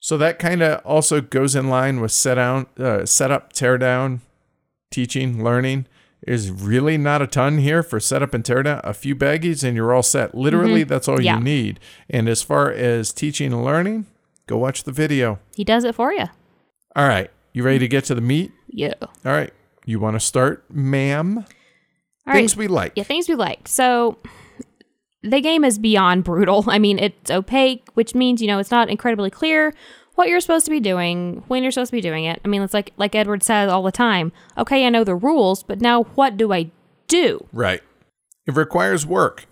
So that kind of also goes in line with set down, uh, set up, tear down, teaching, learning. There's really not a ton here for setup and teardown. A few baggies and you're all set. Literally, that's all Mm-hmm. Yeah. you need. And as far as teaching and learning, go watch the video. He does it for you. All right, you ready to get to the meat? Yeah. All right, you want to start, ma'am? All right. Things we like. Yeah, things we like. So the game is beyond brutal. I mean, it's opaque, which means, you know, it's not incredibly clear what you're supposed to be doing, when you're supposed to be doing it. I mean, it's like like Edward says all the time. Okay, I know the rules, but now what do I do? Right. It requires work.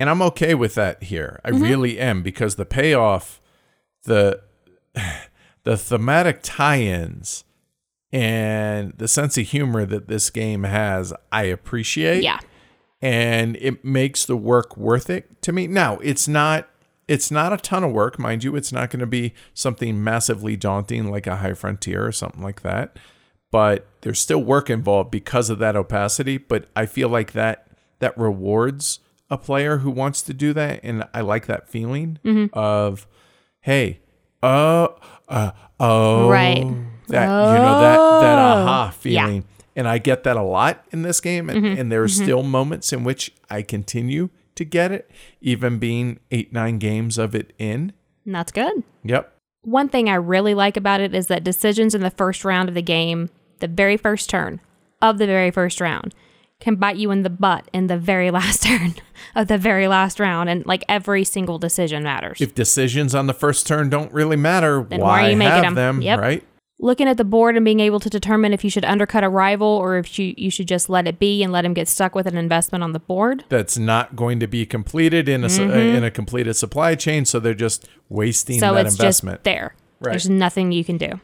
And I'm okay with that here. I mm-hmm. really am because the payoff, the the thematic tie-ins and the sense of humor that this game has, I appreciate. Yeah. And it makes the work worth it to me. Now, it's not it's not a ton of work, mind you. It's not going to be something massively daunting like a High Frontier or something like that. But there's still work involved because of that opacity. But I feel like that that rewards a player who wants to do that, and I like that feeling of, hey, oh, uh, oh, Right. That you know that that Oh. aha Yeah. feeling, and I get that a lot in this game, and, Mm-hmm. and there are still moments in which I continue to get it, even being eight nine games of it in. And that's good. Yep. One thing I really like about it is that decisions in the first round of the game, the very first turn of the very first round, can bite you in the butt in the very last turn of the very last round. And like every single decision matters. If decisions on the first turn don't really matter, Then why why are you making have them? them? Yep. Right. Looking at the board and being able to determine if you should undercut a rival or if you, you should just let it be and let him get stuck with an investment on the board. That's not going to be completed in a su- in a completed supply chain, so they're just wasting Mm-hmm. So that it's investment. just there. Right. There's nothing you can do.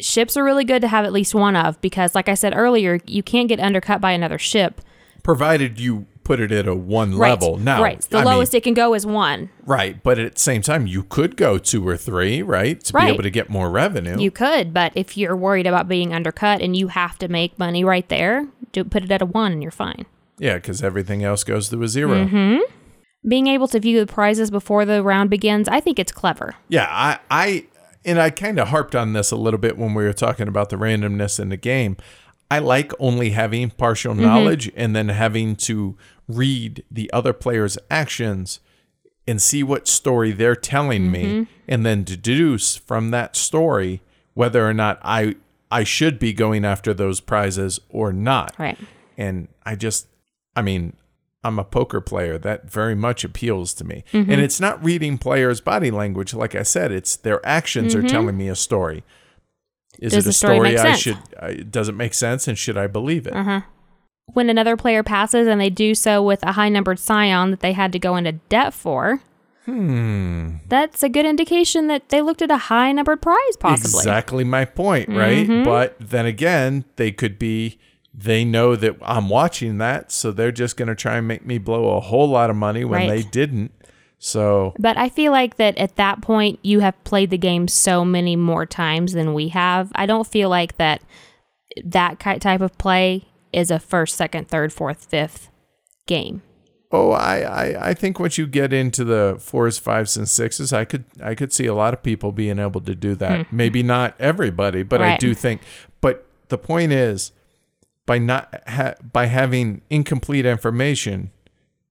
Ships are really good to have at least one of because, like I said earlier, you can't get undercut by another ship. provided you put it at a one level. Right. Now, right. The I mean, lowest it can go is one. right, but at the same time, you could go two or three, right, to be able to get more revenue. You could, but if you're worried about being undercut and you have to make money right there, do put it at a one and you're fine. yeah, because everything else goes to a 0 Mm-hmm. Being able to view the prizes before the round begins, I think it's clever. Yeah, I, I, and I kind of harped on this a little bit when we were talking about the randomness in the game. I like only having partial Mm-hmm. knowledge and then having to read the other player's actions and see what story they're telling me Mm-hmm. and then deduce from that story whether or not I I should be going after those prizes or not. Right. And I just I mean, I'm a poker player. That very much appeals to me. Mm-hmm. And it's not reading players' body language, like I said. It's their actions are telling me a story. Is. Does it a story story make I sense? should? Uh, does it make sense? And should I believe it? Uh-huh. When another player passes and they do so with a high numbered scion that they had to go into debt for, Hmm. that's a good indication that they looked at a high numbered prize, possibly. Exactly my point, right? Mm-hmm. But then again, they could be. They know that I'm watching that, so they're just going to try and make me blow a whole lot of money when Right. they didn't. So But I feel like that at that point, you have played the game so many more times than we have. I don't feel like that that type of play is a first, second, third, fourth, fifth game. Oh, I, I, I think once you get into the fours, fives, and sixes, I could I could see a lot of people being able to do that. Maybe not everybody, but I Hmm. Do think. But the point is, by not ha- by having incomplete information,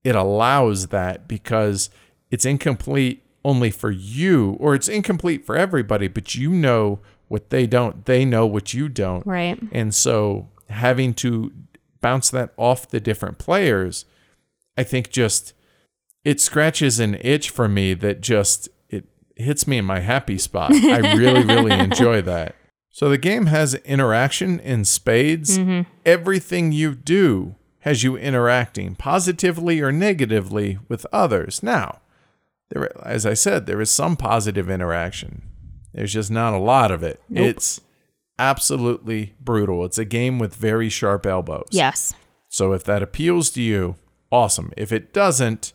it allows that because it's incomplete only for you, or it's incomplete for everybody. But you know what they don't. They know what you don't. Right. And so having to bounce that off the different players, I think just it scratches an itch for me that just it hits me in my happy spot. I really, really enjoy that. So the game has interaction in spades. Mm-hmm. Everything you do has you interacting positively or negatively with others. Now, there, as I said, there is some positive interaction. There's just not a lot of it. It's absolutely brutal. It's a game with very sharp elbows. Yes. So if that appeals to you, awesome. If it doesn't,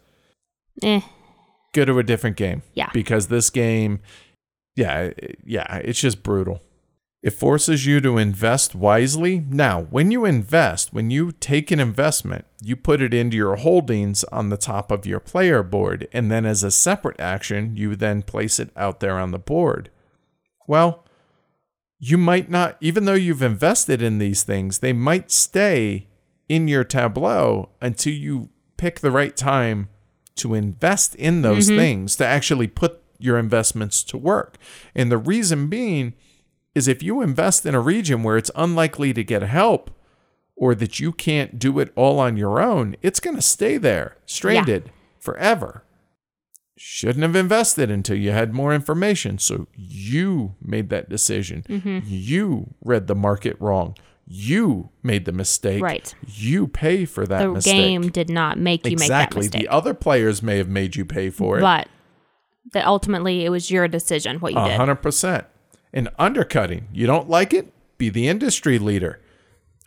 Eh. go to a different game. Yeah. Because this game, yeah, yeah, it's just brutal. It forces you to invest wisely. Now, when you invest, when you take an investment, you put it into your holdings on the top of your player board, and then as a separate action, you then place it out there on the board. Well, you might not, even though you've invested in these things, they might stay in your tableau until you pick the right time to invest in those mm-hmm. things to actually put your investments to work. And the reason being is if you invest in a region where it's unlikely to get help or that you can't do it all on your own, it's going to stay there stranded forever. Shouldn't have invested until you had more information. So you made that decision. Mm-hmm. You read the market wrong. You made the mistake. Right. You pay for that The mistake. game did not make you make that mistake. exactly. The other players may have made you pay for it. but that ultimately it was your decision what you A did. hundred percent. And undercutting. You don't like it? Be the industry leader.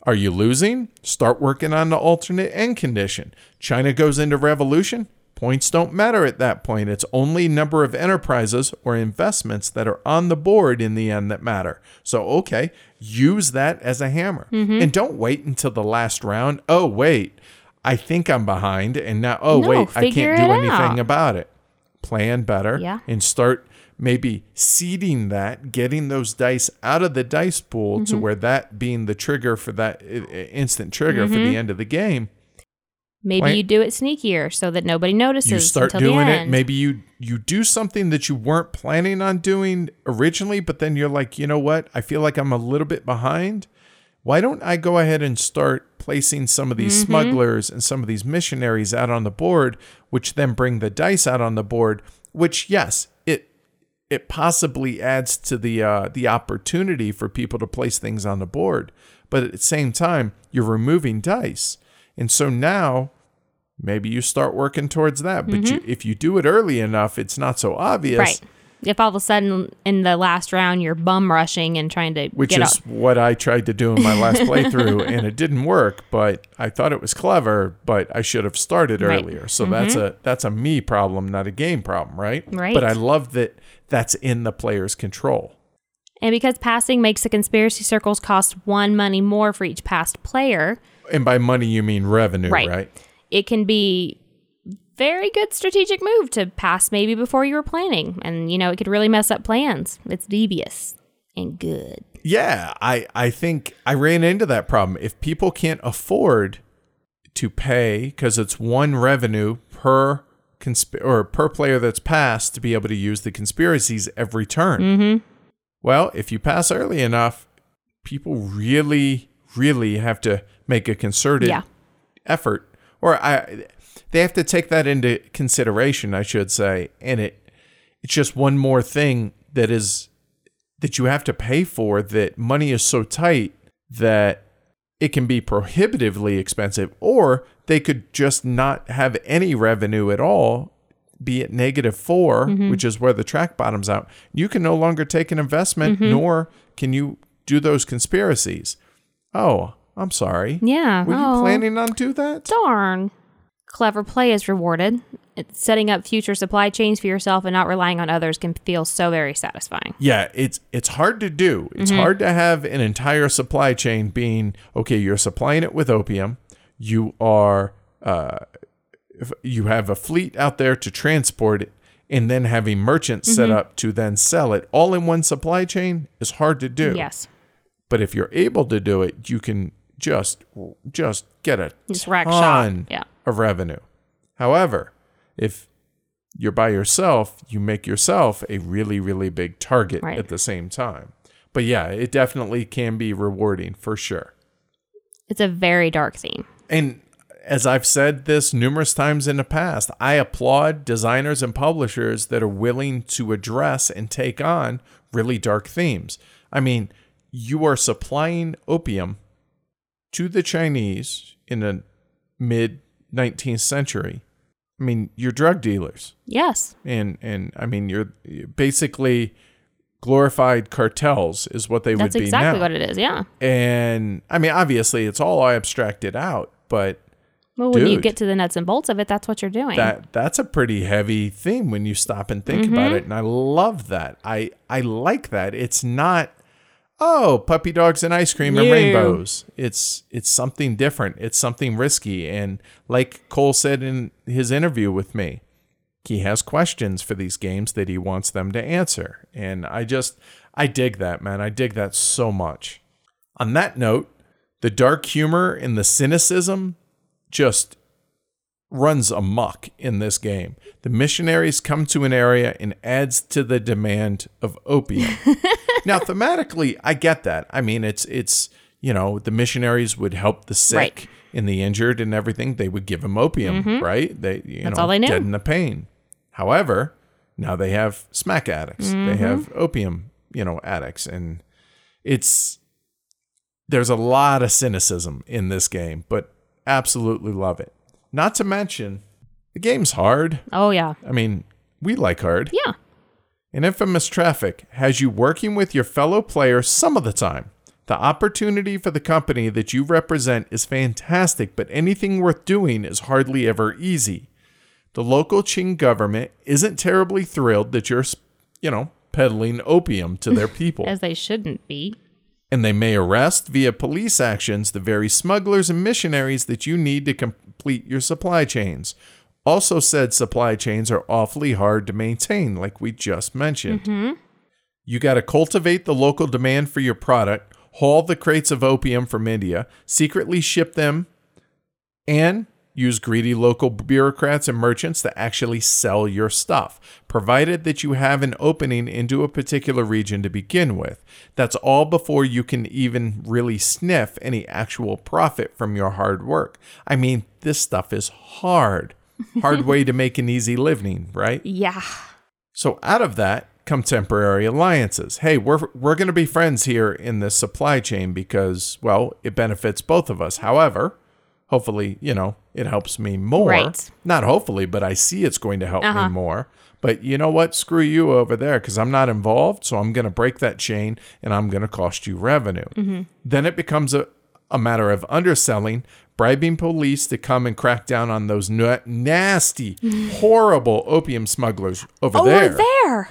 Are you losing? Start working on the alternate end condition. China goes into revolution. Points don't matter at that point. It's only number of enterprises or investments that are on the board in the end that matter. So, okay, use that as a hammer. Mm-hmm. And don't wait until the last round. Oh, wait, I think I'm behind. And now, oh, No, wait, I can't do anything out. about it. Plan better Yeah. and start maybe seeding that, getting those dice out of the dice pool Mm-hmm. to where that being the trigger for that instant trigger for Mm-hmm. the end of the game. Maybe you do it sneakier so that nobody notices You start doing it. Maybe you you do something that you weren't planning on doing originally, but then you're like, you know what? I feel like I'm a little bit behind. Why don't I go ahead and start placing some of these Mm-hmm. smugglers and some of these missionaries out on the board, which then bring the dice out on the board, which yes, it possibly adds to the uh, the opportunity for people to place things on the board, but at the same time, you're removing dice, and so now maybe you start working towards that. But you, if you do it early enough, it's not so obvious. Mm-hmm. right. If all of a sudden in the last round you're bum rushing and trying to Which is up. what I tried to do in my last playthrough, and it didn't work. But I thought it was clever, but I should have started Right. earlier. So that's a that's a me problem, not a game problem, right? Right. But I love that that's in the player's control. And because passing makes the conspiracy circles cost one money more for each passed player, And by money, you mean revenue, Right. right? it can be very good strategic move to pass maybe before you were planning. And you know, it could really mess up plans. It's devious and good. Yeah, I I think I ran into that problem. If people can't afford to pay because it's one revenue per consp- or per player that's passed to be able to use the conspiracies every turn. Mm-hmm. Well, if you pass early enough, people really, really have to make a concerted Yeah. effort, or I, they have to take that into consideration, I should say. And it, it's just one more thing that is that you have to pay for. That money is so tight that it can be prohibitively expensive, or they could just not have any revenue at all, be it negative 4 mm-hmm. which is where the track bottoms out. You can no longer take an investment, mm-hmm. nor can you do those conspiracies. Oh, I'm sorry. Yeah. Were you oh, planning on do that? Darn. Clever play is rewarded. It's setting up future supply chains for yourself and not relying on others can feel so very satisfying. Yeah, it's it's hard to do. It's hard to have an entire supply chain being okay. You're supplying it with opium. You are uh, if you have a fleet out there to transport it, and then having merchants set up to then sell it all in one supply chain is hard to do. Yes. But if you're able to do it, you can just just get a Just rack ton shot. Yeah. Of revenue. However, if you're by yourself, you make yourself a really, really big target Right. at the same time. But yeah, it definitely can be rewarding for sure. It's a very dark theme. And as I've said this numerous times in the past, I applaud designers and publishers that are willing to address and take on really dark themes. I mean, you are supplying opium to the Chinese in the mid 19th century. I mean, you're drug dealers. Yes. And and I mean, you're basically glorified cartels is what they That's would be exactly now. what it is. Yeah. and I mean, obviously, it's all abstracted out, but Well, when you get to the nuts and bolts of it, that's what you're doing. that that's a pretty heavy theme when you stop and think Mm-hmm. about it and i love that i i like that it's not oh, puppy dogs and ice cream and rainbows. It's it's something different. It's something risky. And like Cole said in his interview with me, he has questions for these games that he wants them to answer. And I just I dig that, man. I dig that so much. On that note, the dark humor and the cynicism just runs amok in this game. The missionaries come to an area and adds to the demand of opium. now, thematically, I get that. I mean, it's it's you know the missionaries would help the sick Right. and the injured and everything. They would give them opium, right? They you Mm-hmm. That's know all they knew. deaden the pain. However, now they have smack addicts. Mm-hmm. They have opium, you know, addicts, and it's there's a lot of cynicism in this game, but absolutely love it. Not to mention, the game's hard. Oh yeah. I mean, we like hard. Yeah. And Infamous Traffic has you working with your fellow players some of the time. The opportunity for the company that you represent is fantastic, but anything worth doing is hardly ever easy. The local Qing government isn't terribly thrilled that you're, you know, peddling opium to their people. As they shouldn't be. and they may arrest via police actions the very smugglers and missionaries that you need to complete your supply chains. Also, said supply chains are awfully hard to maintain, like we just mentioned. Mm-hmm. You got to cultivate the local demand for your product, haul the crates of opium from India, secretly ship them, and use greedy local bureaucrats and merchants to actually sell your stuff, provided that you have an opening into a particular region to begin with. That's all before you can even really sniff any actual profit from your hard work. I mean, this stuff is hard. Hard way to make an easy living, right? Yeah. So out of that come temporary alliances. Hey, we're we're going to be friends here in this supply chain because well, it benefits both of us. However, hopefully, you know, it helps me more. Right. Not hopefully, but I see it's going to help Uh-huh. me more. But you know what? Screw you over there because I'm not involved. So I'm going to break that chain and I'm going to cost you revenue. Mm-hmm. Then it becomes a, a matter of underselling, bribing police to come and crack down on those na- nasty, horrible opium smugglers over Oh, there we're there.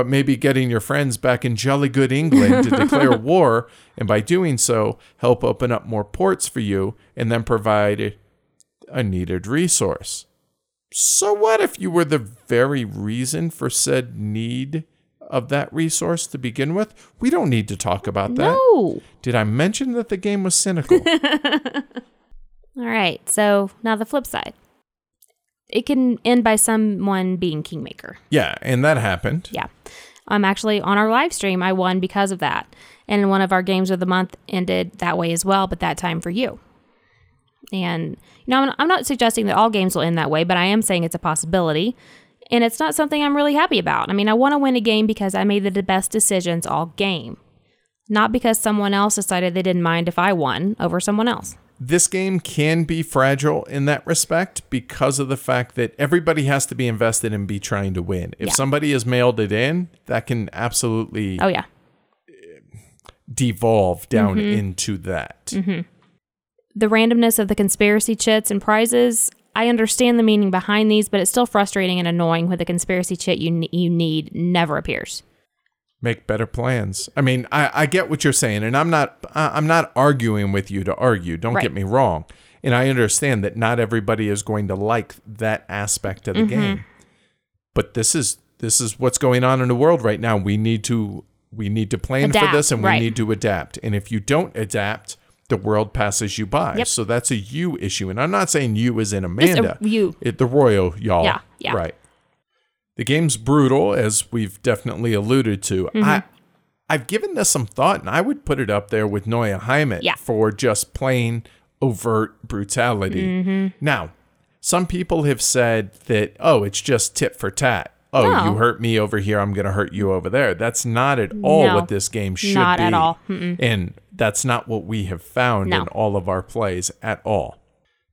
But maybe getting your friends back in jolly good England to declare war, and by doing so, help open up more ports for you and then provide a needed resource. So, what if you were the very reason for said need of that resource to begin with? We don't need to talk about that. No. Did I mention that the game was cynical? All right. So now the flip side. It can end by someone being kingmaker. yeah, and that happened. Yeah. Um, actually, on our live stream, I won because of that. And one of our games of the month ended that way as well, but that time for you. And, you know, I'm, I'm not suggesting that all games will end that way, but I am saying it's a possibility. And it's not something I'm really happy about. I mean, I want to win a game because I made the best decisions all game, not because someone else decided they didn't mind if I won over someone else. This game can be fragile in that respect because of the fact that everybody has to be invested and be trying to win. If Yeah. somebody has mailed it in, that can absolutely Oh, yeah. devolve down Mm-hmm. into that. the randomness of the conspiracy chits and prizes. I understand the meaning behind these, but it's still frustrating and annoying when the conspiracy chit you you need never appears. Make better plans. I mean, I, I get what you're saying, and I'm not I'm not arguing with you to argue. Don't Right. get me wrong. And I understand that not everybody is going to like that aspect of the Mm-hmm. game. But this is this is what's going on in the world right now. We need to we need to plan for this and we need to adapt. And if you don't adapt, the world passes you by. Yep. So that's a you issue. And I'm not saying you as in Amanda. you. It, the royal y'all. Yeah, yeah. Right. The game's brutal, as we've definitely alluded to. Mm-hmm. I I've given this some thought, and I would put it up there with Neue Heimat Yeah. for just plain overt brutality. Mm-hmm. Now, some people have said that, oh, it's just tit for tat. Oh, No. you hurt me over here, I'm going to hurt you over there. That's not at all No, what this game should not be. at all. And that's not what we have found No. in all of our plays at all.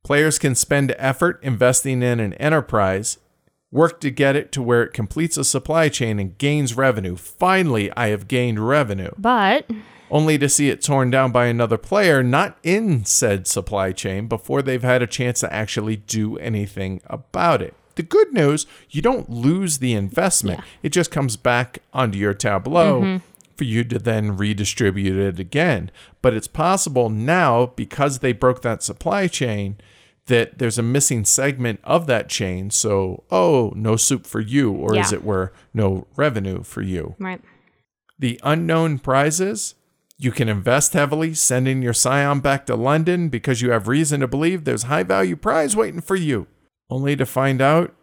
Players can spend effort investing in an enterprise, work to get it to where it completes a supply chain and gains revenue. Finally, I have gained revenue, But only to see it torn down by another player not in said supply chain before they've had a chance to actually do anything about it. The good news, you don't lose the investment. It just comes back onto your tableau mm-hmm. for you to then redistribute it again. But it's possible now, because they broke that supply chain, that there's a missing segment of that chain. So, oh, no soup for you, or Yeah. as it were, no revenue for you. Right. The unknown prizes. You can invest heavily, sending your scion back to London because you have reason to believe there's high value prize waiting for you, only to find out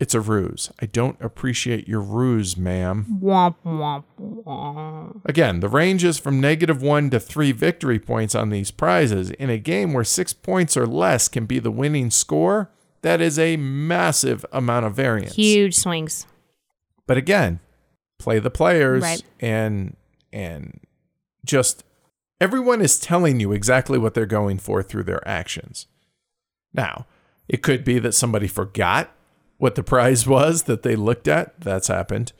it's a ruse. I don't appreciate your ruse, ma'am. Womp womp womp. Again, the range is from negative one to three victory points on these prizes. In a game where six points or less can be the winning score, that is a massive amount of variance. Huge swings. But again, play the players Right. and and just everyone is telling you exactly what they're going for through their actions. Now, it could be that somebody forgot what the prize was that they looked at. That's happened.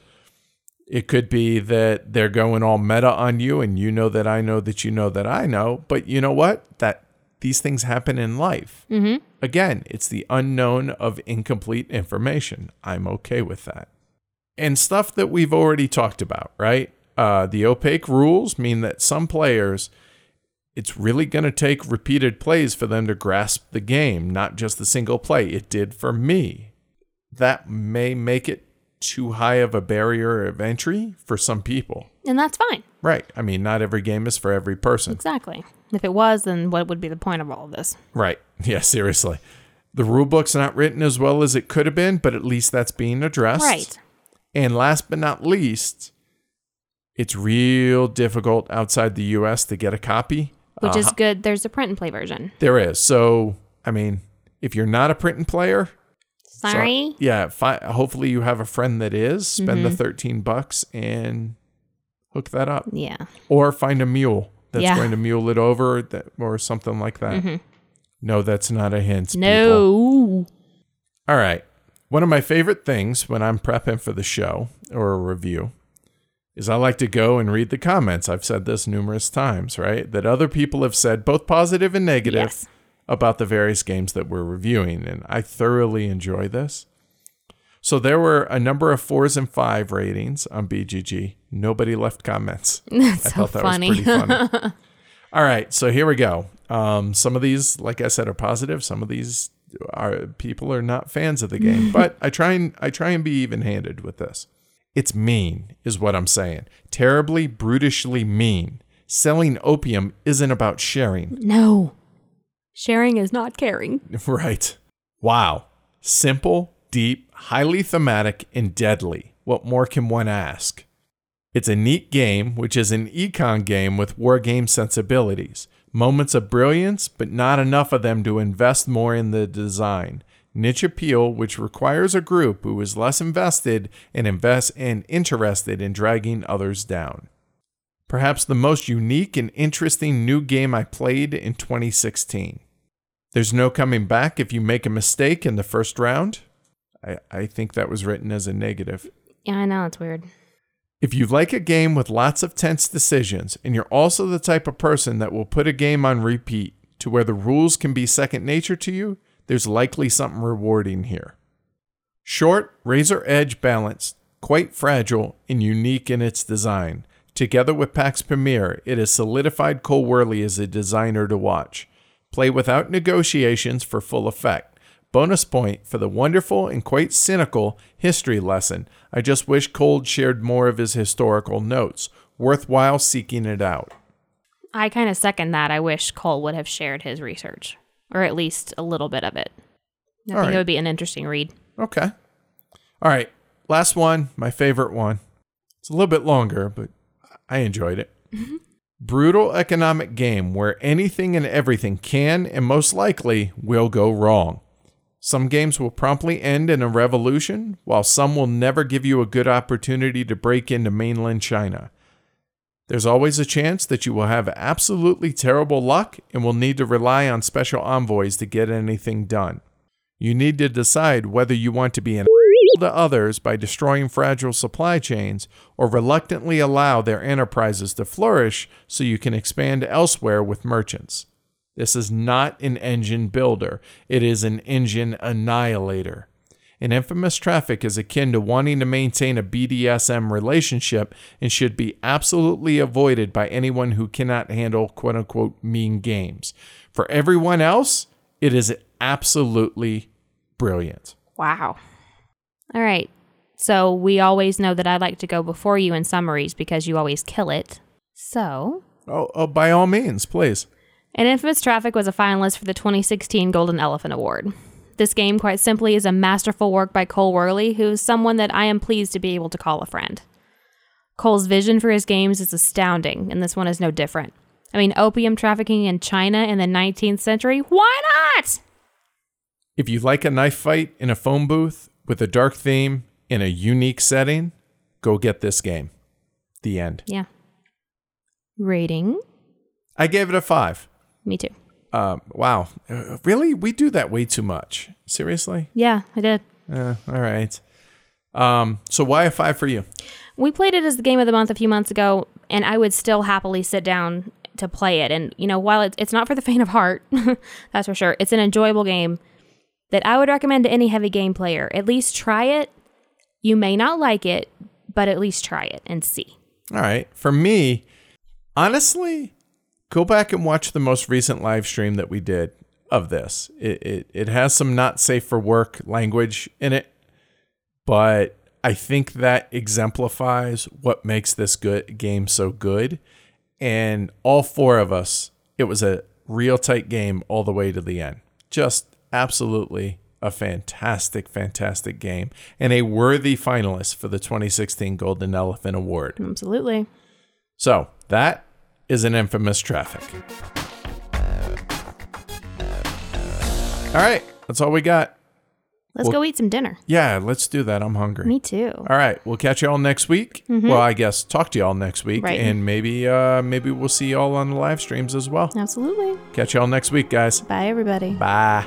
It could be that they're going all meta on you and you know that I know that you know that I know, but you know what? That these things happen in life. Mm-hmm. Again, it's the unknown of incomplete information. I'm okay with that. And stuff that we've already talked about, right? Uh, the opaque rules mean that some players, it's really going to take repeated plays for them to grasp the game, not just the single play. It did for me. That may make it too high of a barrier of entry for some people. And that's fine. Right. I mean, not every game is for every person. Exactly. If it was, then what would be the point of all of this? Right. Yeah, seriously. The rule book's not written as well as it could have been, but at least that's being addressed. Right. And last but not least, it's real difficult outside the US to get a copy. Which is Uh, good. There's a print and play version. there is. So, I mean, if you're not a print and player, so- Sorry. yeah, fi- hopefully you have a friend that is. Spend Mm-hmm. the 13 bucks and hook that up. Yeah. Or find a mule that's Yeah. going to mule it over that, or something like that. No, that's not a hint. people. No. All right. One of my favorite things when I'm prepping for the show or a review is I like to go and read the comments. I've said this numerous times, right? That other people have said, both positive and negative, Yes. About the various games that we're reviewing. And I thoroughly enjoy this. So there were a number of fours and five ratings on BGG. Nobody left comments. That's I so thought that funny. was pretty funny. All right, so here we go. Um, some of these, like I said, are positive. Some of these are people are not fans of the game, but I try and I try and be even-handed with this. It's mean, is what I'm saying. Terribly, brutishly mean. Selling opium isn't about sharing. no. Sharing is not caring. Right. Wow. Simple, deep, highly thematic, and deadly. What more can one ask? It's a neat game, which is an econ game with war game sensibilities. Moments of brilliance, but not enough of them to invest more in the design. Niche appeal, which requires a group who is less invested and invest and interested in dragging others down. Perhaps the most unique and interesting new game I played in 2016. There's no coming back if you make a mistake in the first round. I, I think that was written as a negative. Yeah, I know. It's weird. If you like a game with lots of tense decisions, and you're also the type of person that will put a game on repeat to where the rules can be second nature to you, there's likely something rewarding here. Short, razor edge balanced, quite fragile, and unique in its design. Together with Pax Pamir, it has solidified Cole Wehrle as a designer to watch. Play without negotiations for full effect. Bonus point for the wonderful and quite cynical history lesson. I just wish Cole shared more of his historical notes. Worthwhile seeking it out. I kind of second that. I wish Cole would have shared his research, or at least a little bit of it. I All think right. it would be an interesting read. Okay. All right. Last one, my favorite one. It's a little bit longer, but I enjoyed it. Mm-hmm. Brutal economic game where anything and everything can and most likely will go wrong. Some games will promptly end in a revolution, while some will never give you a good opportunity to break into mainland China. There's always a chance that you will have absolutely terrible luck and will need to rely on special envoys to get anything done. You need to decide whether you want to be an to others by destroying fragile supply chains or reluctantly allow their enterprises to flourish so you can expand elsewhere with merchants. This is not an engine builder, it is an engine annihilator. An Infamous Traffic is akin to wanting to maintain a BDSM relationship and should be absolutely avoided by anyone who cannot handle quote unquote mean games. For everyone else, it is absolutely brilliant. Wow. All right. So we always know that I like to go before you in summaries because you always kill it. So, Oh, oh by all means, please. An Infamous Traffic was a finalist for the 2016 Golden Elephant Award. This game, quite simply, is a masterful work by Cole Wehrle, who is someone that I am pleased to be able to call a friend. Cole's vision for his games is astounding, and this one is no different. I mean, opium trafficking in China in the 19th century? Why not? If you like a knife fight in a phone booth with a dark theme in a unique setting, go get this game. The end. Yeah. Rating? I gave it a five. Me too. Um, wow. Uh, really? We do that way too much. Seriously? Yeah, I did. Uh, all right. Um, so why a five for you? We played it as the game of the month a few months ago, and I would still happily sit down to play it. And, you know, while it's, it's not for the faint of heart, that's for sure, it's an enjoyable game that I would recommend to any heavy game player. At least try it. You may not like it, but at least try it and see. All right. For me, honestly, go back and watch the most recent live stream that we did of this. It, it, it has some not safe for work language in it, but I think that exemplifies what makes this good game so good. And all four of us, it was a real tight game all the way to the end. Just absolutely a fantastic, fantastic game and a worthy finalist for the 2016 Golden Elephant Award. Absolutely. So that is an infamous traffic. All right, that's all we got. Let's Well- go eat some dinner. Yeah, let's do that. I'm hungry. Me too. All right, we'll catch you all next week. Well, I guess talk to y'all next week, Right. and maybe uh, maybe we'll see y'all on the live streams as well. Absolutely. Catch y'all next week, guys. Bye, everybody. Bye.